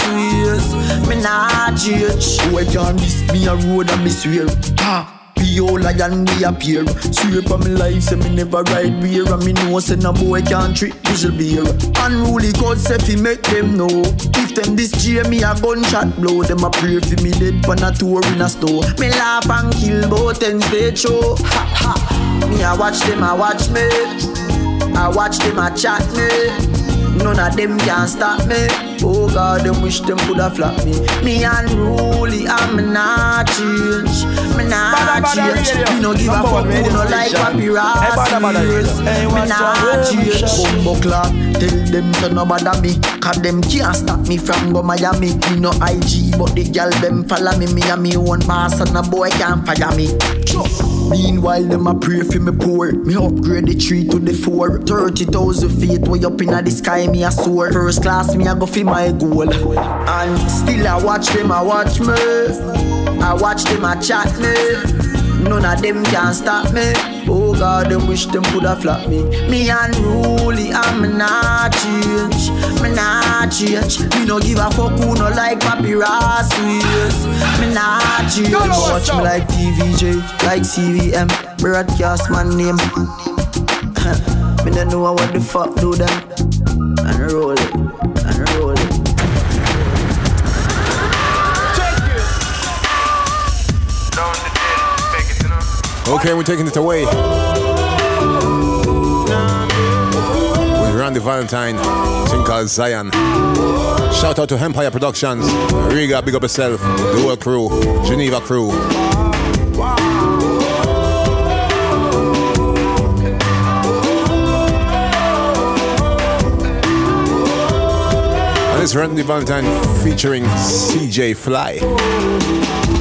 Me not change. Who I can miss me a road and miss swear. Ha. Be all oh, lion me appear. Swear for me life say me never ride beer. And me know say no boy can't treat whistle beer. Unruly God say fi make them know. If them this cheer me a gunshot blow. Them a pray fi me dead pan a tour in a store. Me laugh and kill both ends they show. Ha ha. Me a watch them a watch me. I watch them a chat me None of them can stop me. Oh God, them wish them coulda flop me. Me unruly, I'm not change. Me not change. Me no give a fuck who no like papyrus. Me not change. Bumbo clock, tell them to no bother me. Cause them can't stop me from go Miami. Me no IG, but the girl them follow me. Me and me own boss and a boy can't fire me. Meanwhile, them a pray for me poor. Me upgrade the three to the four. 30,000 feet way up in the sky, me a soar. First class, me a go for my goal. And still I watch them, I watch me. I watch them, I chat me. None of them can stop me. Oh God, them wish them coulda flop me. Me unruly, I'm not change. Me not change. Me no give a fuck who no like ways. Me not change. Watch me like TVJ, like CVM. Broadcast my name. [laughs] me don't know what the fuck do them. And roll it, Okay, we're taking it away. With Randy Valentine, thing Zion. Shout out to Empire Productions, Riga, big up yourself, the whole crew, Geneva crew. And it's Randy Valentine featuring CJ Fly.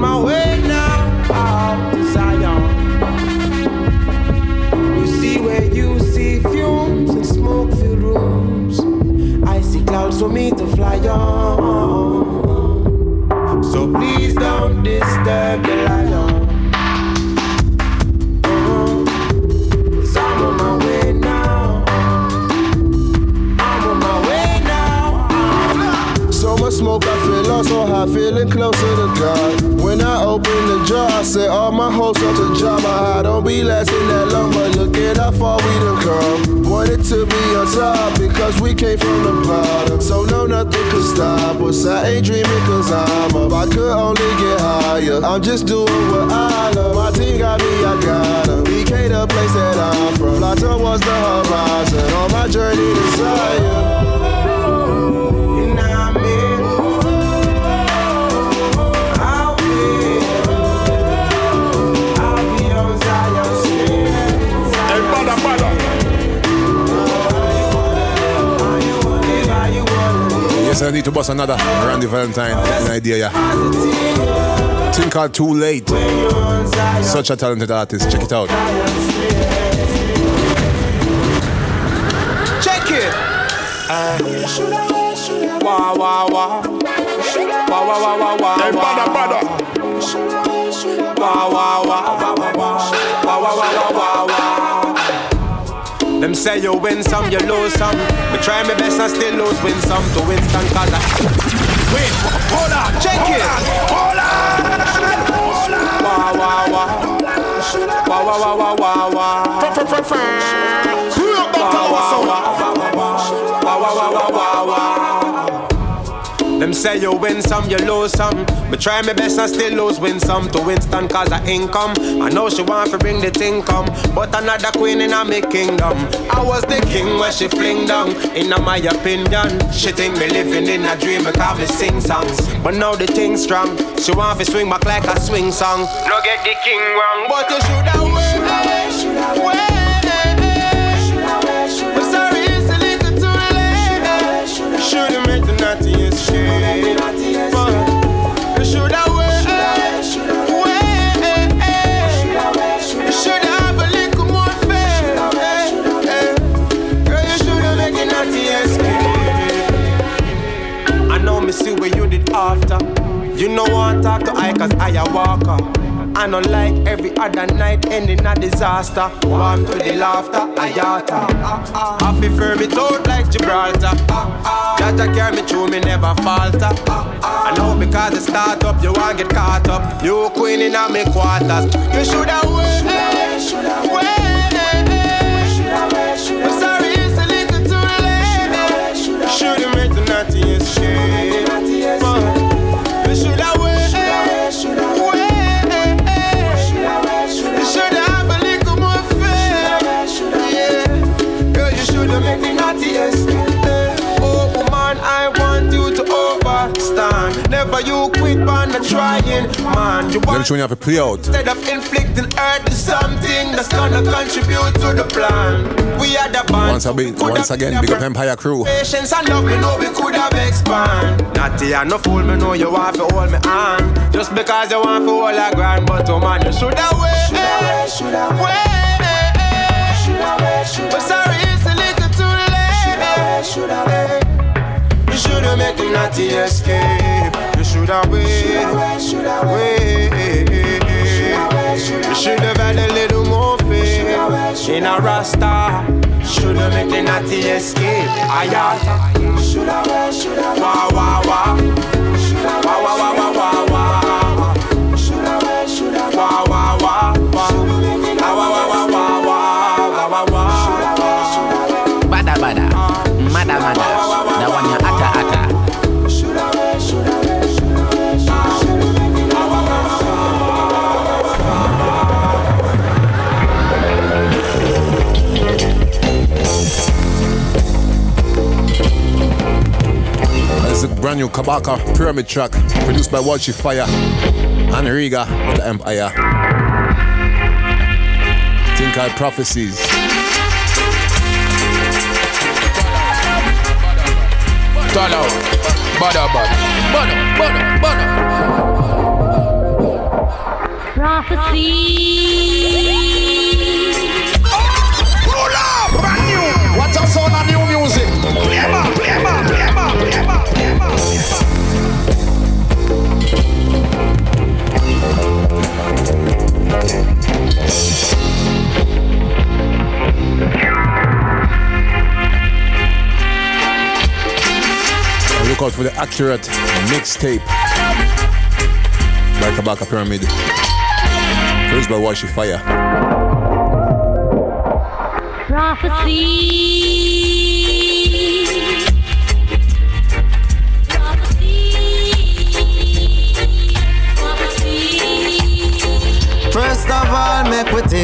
My way now oh, Zion. You see where you see fumes and smoke rooms. I see clouds for me to fly on. I so high, feeling closer to God. When I open the jar, I say all my hopes are to. My high don't be lasting that long, but look at how far we done come. Wanted to be on top because we came from the bottom. So no, nothing could stop us. I ain't dreaming cause I'm up. I could only get higher. I'm just doing what I love. My team got me, I got 'em. BK the place that I'm from. Fly towards the horizon on my journey to Zion. Yes, I need to bust another Randy Valentine. An idea, yeah. Thing called Too Late. Such a talented artist. Check it out. Check it. Uh, wah wah wah. Wah wah wah wah wah. Hey, brother, brother. Wah wah wah. Wah wah wah wah wah wah. Them say you win some, you lose some. But try my best and still lose, win some to Winston cause I Wait, hold on, check it. Hold on, hold on. Wah wah wah. Wah wah wah wah wah wah. Them say you win some, you lose some. But try my best and still lose, win some to Winston cause of income. I know she want to bring the thing come, but another queen in a me kingdom. I was the king when she fling down. In my opinion, she think me living in a dream because me sing songs. But now the thing strong, she want to swing back like a swing song. No get the king wrong, but you should have waited. Wait. After. You know what talk to I cause I a walker. Don't like every other night ending a disaster. Warm to the laughter, I yata. I prefer me out like Gibraltar. Jaja carry me through, me never falter. I know because it start up, you want get caught up. You queen in a me quarters. You shoulda waited, waited. I'm sorry, it's a little too late. Shoulda made the naughtiest shade. You quit on the trying, man. You me want show you how to play out. Instead of inflicting hurt to something that's gonna contribute to the plan. We are the band. Once, again, once again, big up Empire Crew. Patience and love, we know we could have expand. Natty and no fool, me know you want to hold me hand. Just because you want to hold a grand, but oh man, you should have waited. Should have waited. But sorry, it's a little too late. Should have You should have made the natty escape. Should have waited. Should waited. You should have had a little more faith in a rasta. Should have made the natty escape. Ayata. Should have, should have. Wah wah wah. Wah wah wah wah wah wah. This is a brand new Kabaka Pyramid track produced by Watchy Fire and Riga of the Empire. Think I prophecies. Tall out, bada bada, bada bada bada. Pull up, brand new. What's our sound of new look out for the accurate mixtape by Kabaka Pyramid. Produced by Watchy Fire. First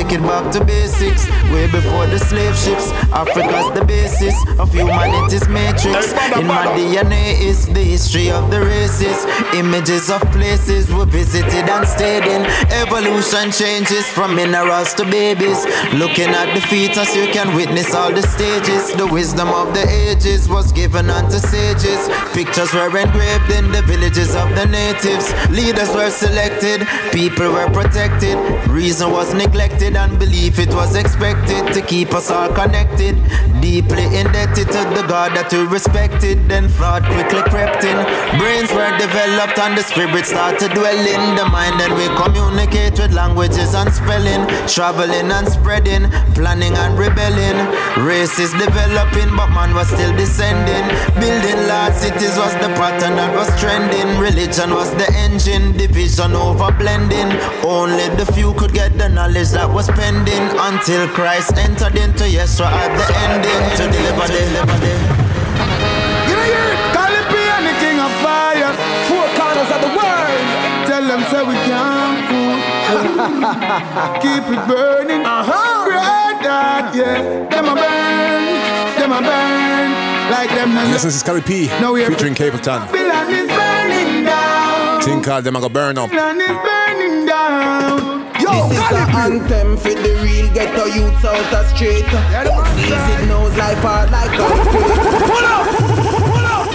take it back to basics. Way before the slave ships, Africa's the basis of humanity's matrix. In my DNA is the history of the races. Images of places we visited and stayed in. Evolution changes from minerals to babies. Looking at the fetus, you can witness all the stages. The wisdom of the ages was given unto sages. Pictures were engraved in the villages of the natives. Leaders were selected, people were protected. Reason was neglected and belief it was expected to keep us all connected. Deeply indebted to the God that we respected. Then fraud quickly crept in. Brains were developed and the spirit started dwelling. The mind and we communicate with languages and spelling. Traveling and spreading. Planning and rebelling. Races developing, but man was still descending. Building large cities was the pattern that was trending. Religion was the engine. Division over blending. Only the few could get the knowledge that was pending until Christ entered into Yeshua at the ending to deliver the. You know, you're calling me and the king of fire. corners of the world. Tell them say we can't [laughs] Keep it burning. Uh-huh. Right that, yeah. Them a burn. Them a burn. Like them. Yes, this is Cali P No, we are- featuring Capleton. Babylon is burning down. Thing called them I go burn up. Yo, This is Cali an anthem for the real ghetto youths out the street. Easy knows life hard like concrete. Pull up, pull up.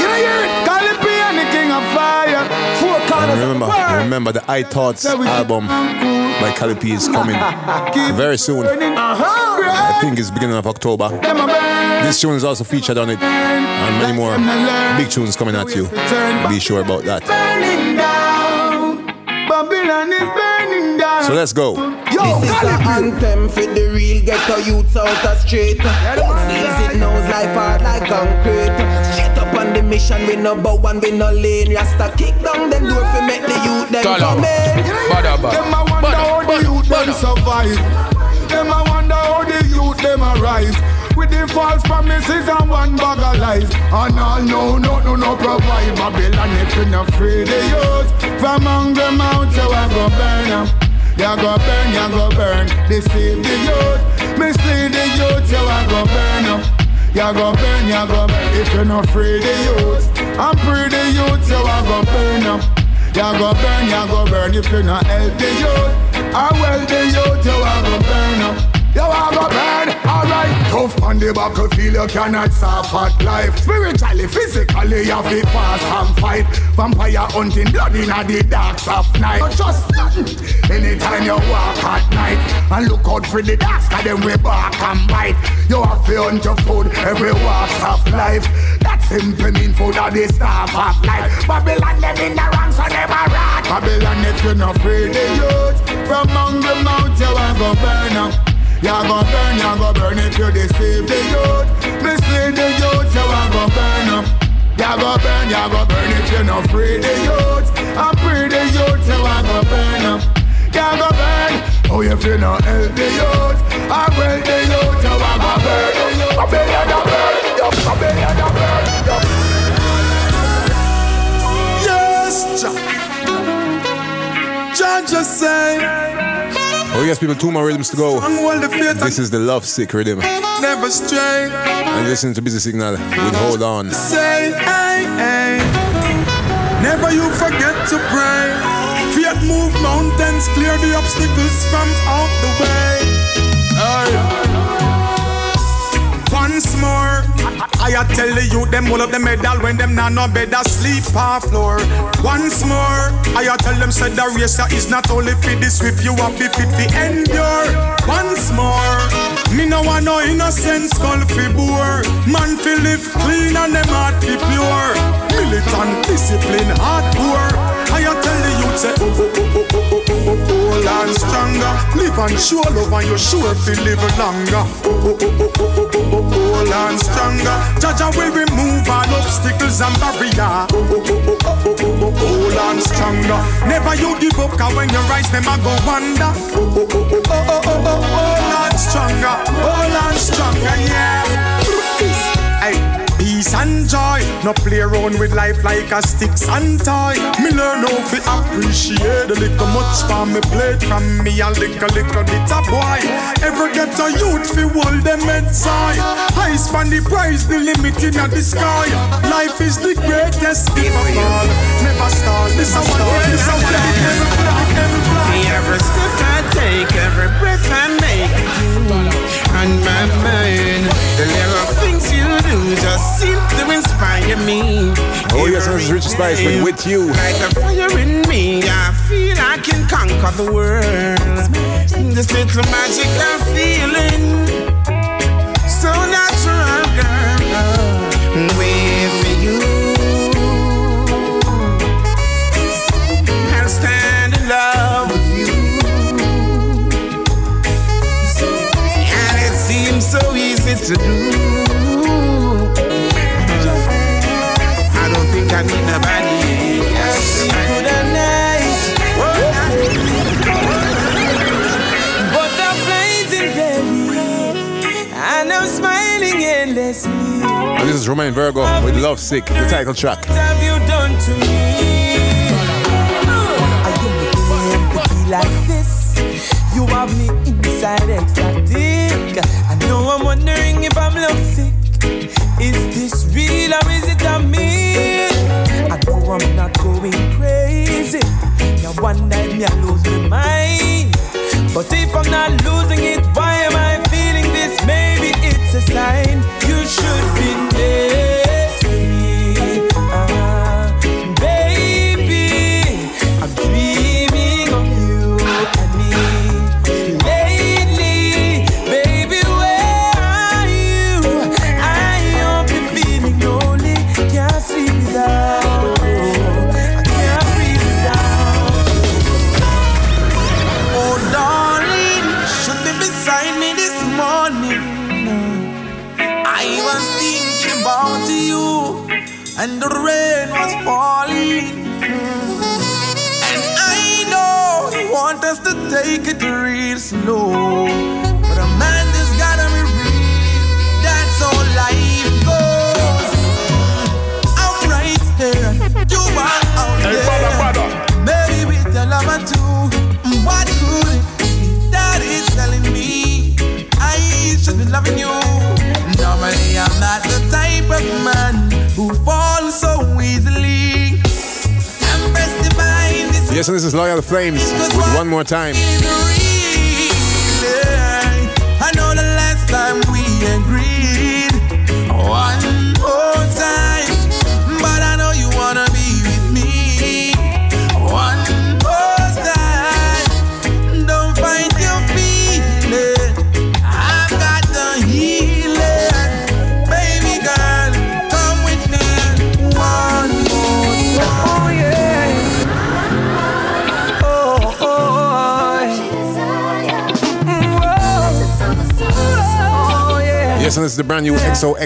You know hear it? Cali and the King of Fire. Four corners remember, world. remember the I Thoughts album by Cali is coming very soon. Uh-huh. I think it's beginning of October. Them a burn. This tune is also featured on it, and many more big tunes coming at you. Be sure about that. So let's go. Yo, This is Cali an anthem for the real ghetto youths out the street. Easy knows life hard like concrete. Straight up on the mission, we no bow and we no lane. Rasta kick down them door fi make the youth them Tell 'em. come in. Bada, bada. Them a wonder how the youth them survive. Them a wonder how the youth them arise. With the false promises and one bag of lies. And all no, no, no, no provide. Babylon if you not free the youth. From among them out, you a go burn 'em. You go burn, you go burn. Deceive the youth. Mislead the youth, you a go burn 'em. You go burn, you go burn. If you not free the youth. I'm free the youth, you a go burn 'em. You go burn, you go burn if you not help the youth. I well the youth, you a go burn up. You have a go burn, alright. Tough on the battlefield, you cannot stop at life. Spiritually, physically, you have to fast and fight. Vampire hunting, blood in the darks of night. But just nothing. Anytime you walk at night and look out for the darks, cause them we bark and bite. You have to hunt your food every walks of life. That simply mean food are the staff of life. Babylon them in the ranks, so a rat. Babylon if you not free the youth from among the mount, you a go burn up. You're burn, you're burn if you deceive the youth. Mislead the youth, you are gonna burn up. You're burn, you're burn if you no free the youth. I free the youth, you are gonna burn up. You're burn. Oh, if you not help the youth, I will the youth, you are gonna burn. I bet you're gonna burn. I bet you're gonna burn. Yes, John. John just said. Oh yes, people, two more rhythms to go. hold the faith This is the Love Sick rhythm. never stray. And listen to Busy Signal with Hold On. Say, hey, hey. Never you forget to pray. Faith move mountains, clear the obstacles from out the way. Aye. Once more, I a tell the youth them hold up the medal when them not no bed asleep on floor. Once more, I tell them said the race is not only for the swift, you are fit fit fi endure. Once more, me no want no innocent skull fi bore. Man fi live clean and them heart fi pure. Militant discipline hardcore. I tell the youth say oh oh oh Whole and stronger. Live and show love and you sure to live longer. Whole and stronger. Jaja will remove all obstacles and barrier. Whole and stronger. Never you give up, cause when you rise, them I go wander. Whole and stronger. Whole and stronger, yeah. Hey. Peace and joy, no play around with life like a sticks and toy. Me learn how to appreciate the little much for me plate from me a little little bit of boy. Ever get a youth fi hold them heads high. High span the prize, the limit in the sky. Life is the greatest gift of all. Never stall. This a one, this a one. Every block, every block. Every step I take, every breath I make with you on my mind. The little things you just seem to inspire me. Oh yes, this is Richie Spice with With You. Like a fire in me, I feel I can conquer the world. This little magical feeling, so natural, girl. With you, I'll stand in love with you. And it seems so easy to do. This is Romain Virgo with Love Sick, the title track. Like this, you have me inside ecstatic. I know I'm wondering if I'm lovesick. Is this real or is it a? I know I'm not going crazy. Now one night me I lose my mind, but if I'm not losing it, why am I? This? Maybe it's a sign you should be next time.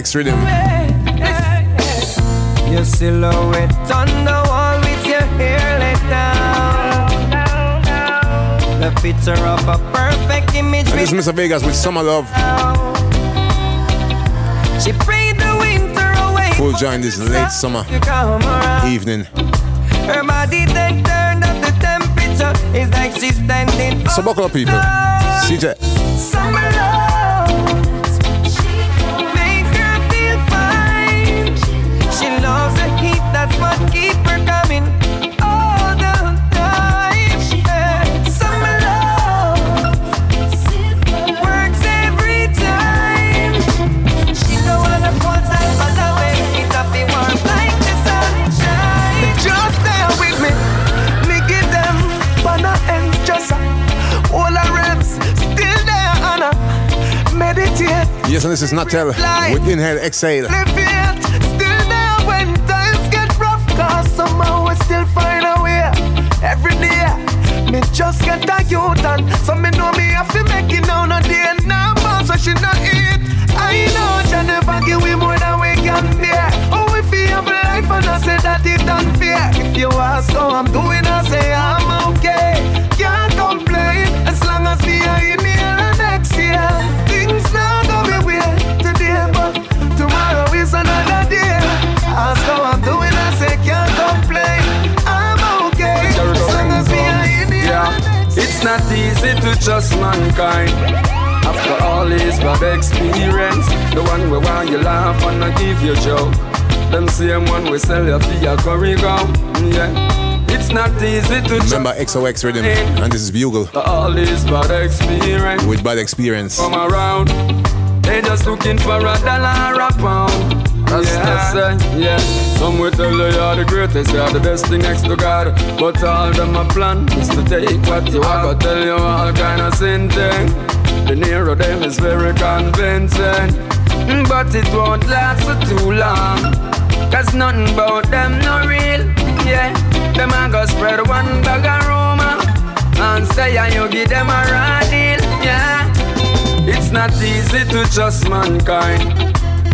XOX rhythm. Your silhouette on the wall with your hair let down. The picture of a perfect image. And this is Mr. Vegas with Summer Love. She prayed the winter away. Full join this late summer You come around. evening. Her body then turned up the temperature. It's like she's standing. So buckle up, people. CJ. This is Natel with Inhale Exhale. Me just get a youth and me know me have to make it now no day now boss so she not eat. I know she never give we more than we can bear. Oh, if you have life and I say that it unfair. If you ask how I'm doing, I say I'm okay. Can't complain as long as are in here next year. Things well today, but tomorrow is another day. Ask how I'm doing, I say can't complain. I'm okay as long as we are in here. Yeah, it's not easy to trust mankind. After all this bad experience, the one we want you laugh and I give you joke. Them same one we sell you for your curry go. Yeah, it's not easy to trust Remember XOX rhythm. And this is Bugle all this bad experience. with Bad Experience. Come around, they just looking for a dollar a pound. That's yeah. say, yeah. Some will tell you you're the greatest, you're the best thing next to God. But all them a plan is to take what you want. I tell you all kind of sin thing. The nearer them is very convincing. But it won't last for too long. Cause nothing about them no real. Yeah, them a go spread one bag of rumor. And say and you give them a. Yeah, it's not easy to trust mankind.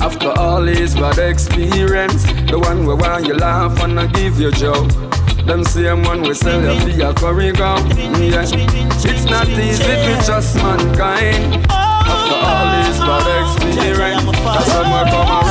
After all this bad experience, the one we want you laugh and I give you joke. Them same one we sell you for your curry go. Yeah. It's not easy to trust mankind. After all this bad experience, that's when we come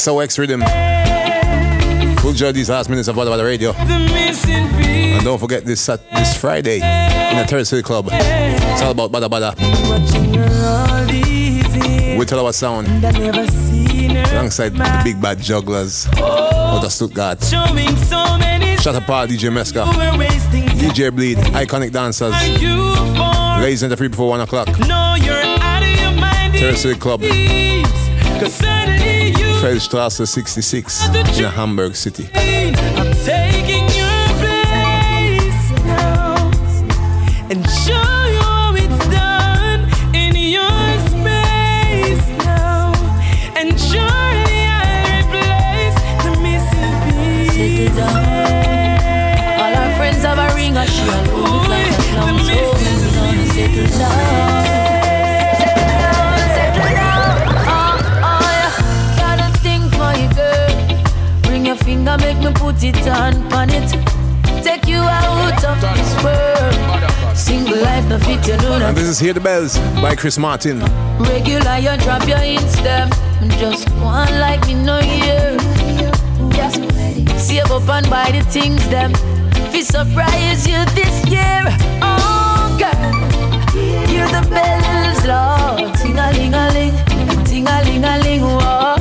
XOX Rhythm. We'll enjoy these last minutes of What About the Radio. And don't forget this Sat- this Friday in the Terrace City Club. It's all about Badda Badda. Her all. With our sound. Alongside the big bad Jugglerz out of Stuttgart. Shut up, DJ Meska. DJ Bleed, iconic dancers. Ladies and the free before one o'clock. Third City Club. Cause suddenly you Feldstrasse 66 in Hamburg City. I'm taking your place now and put it on, on it. Take you out of this world. Single life, no fit, you know And this is Hear the Bells by Chris Martin. Regular, you drop your instep. Just one like me no year. Yeah. Save up and buy the things them. Fi surprise you this year. Oh girl, hear the bells, Lord. Ting a ling a ling, ting a ling a ling, whoa.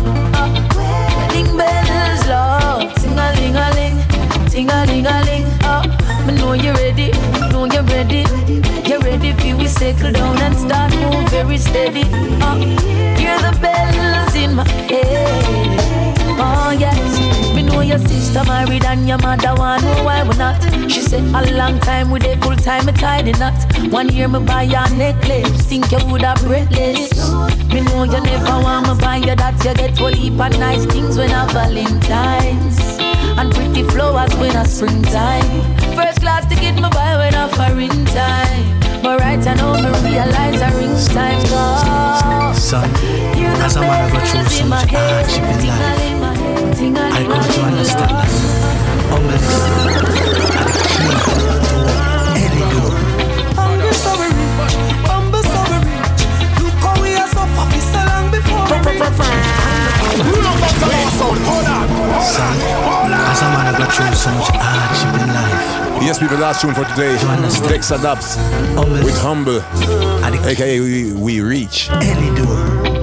Settle down and start move very steady. Oh, hear the bells in my head. Oh ah, yes, me know your sister married and your mother want know why we not. She said a long time with a full time me tied the knot. One year me buy your necklace, think you would have breathless. Me know you never want me buy you that you get full heap of nice things when a Valentine's and pretty flowers when a springtime. First class ticket me buy when a foreign time. But right I know me realize a ring time gone. Son, as a man I go through so much hardship in life, I come to understand that humbleness are the key to any door. Hungry so we rich, humble so we rich. Look how we are so far, we so long before we Son, as a man I go through so much hardship in life. Yes, people, last tune for today. Dexta Daps with Humble, aka we, we Reach. Any door.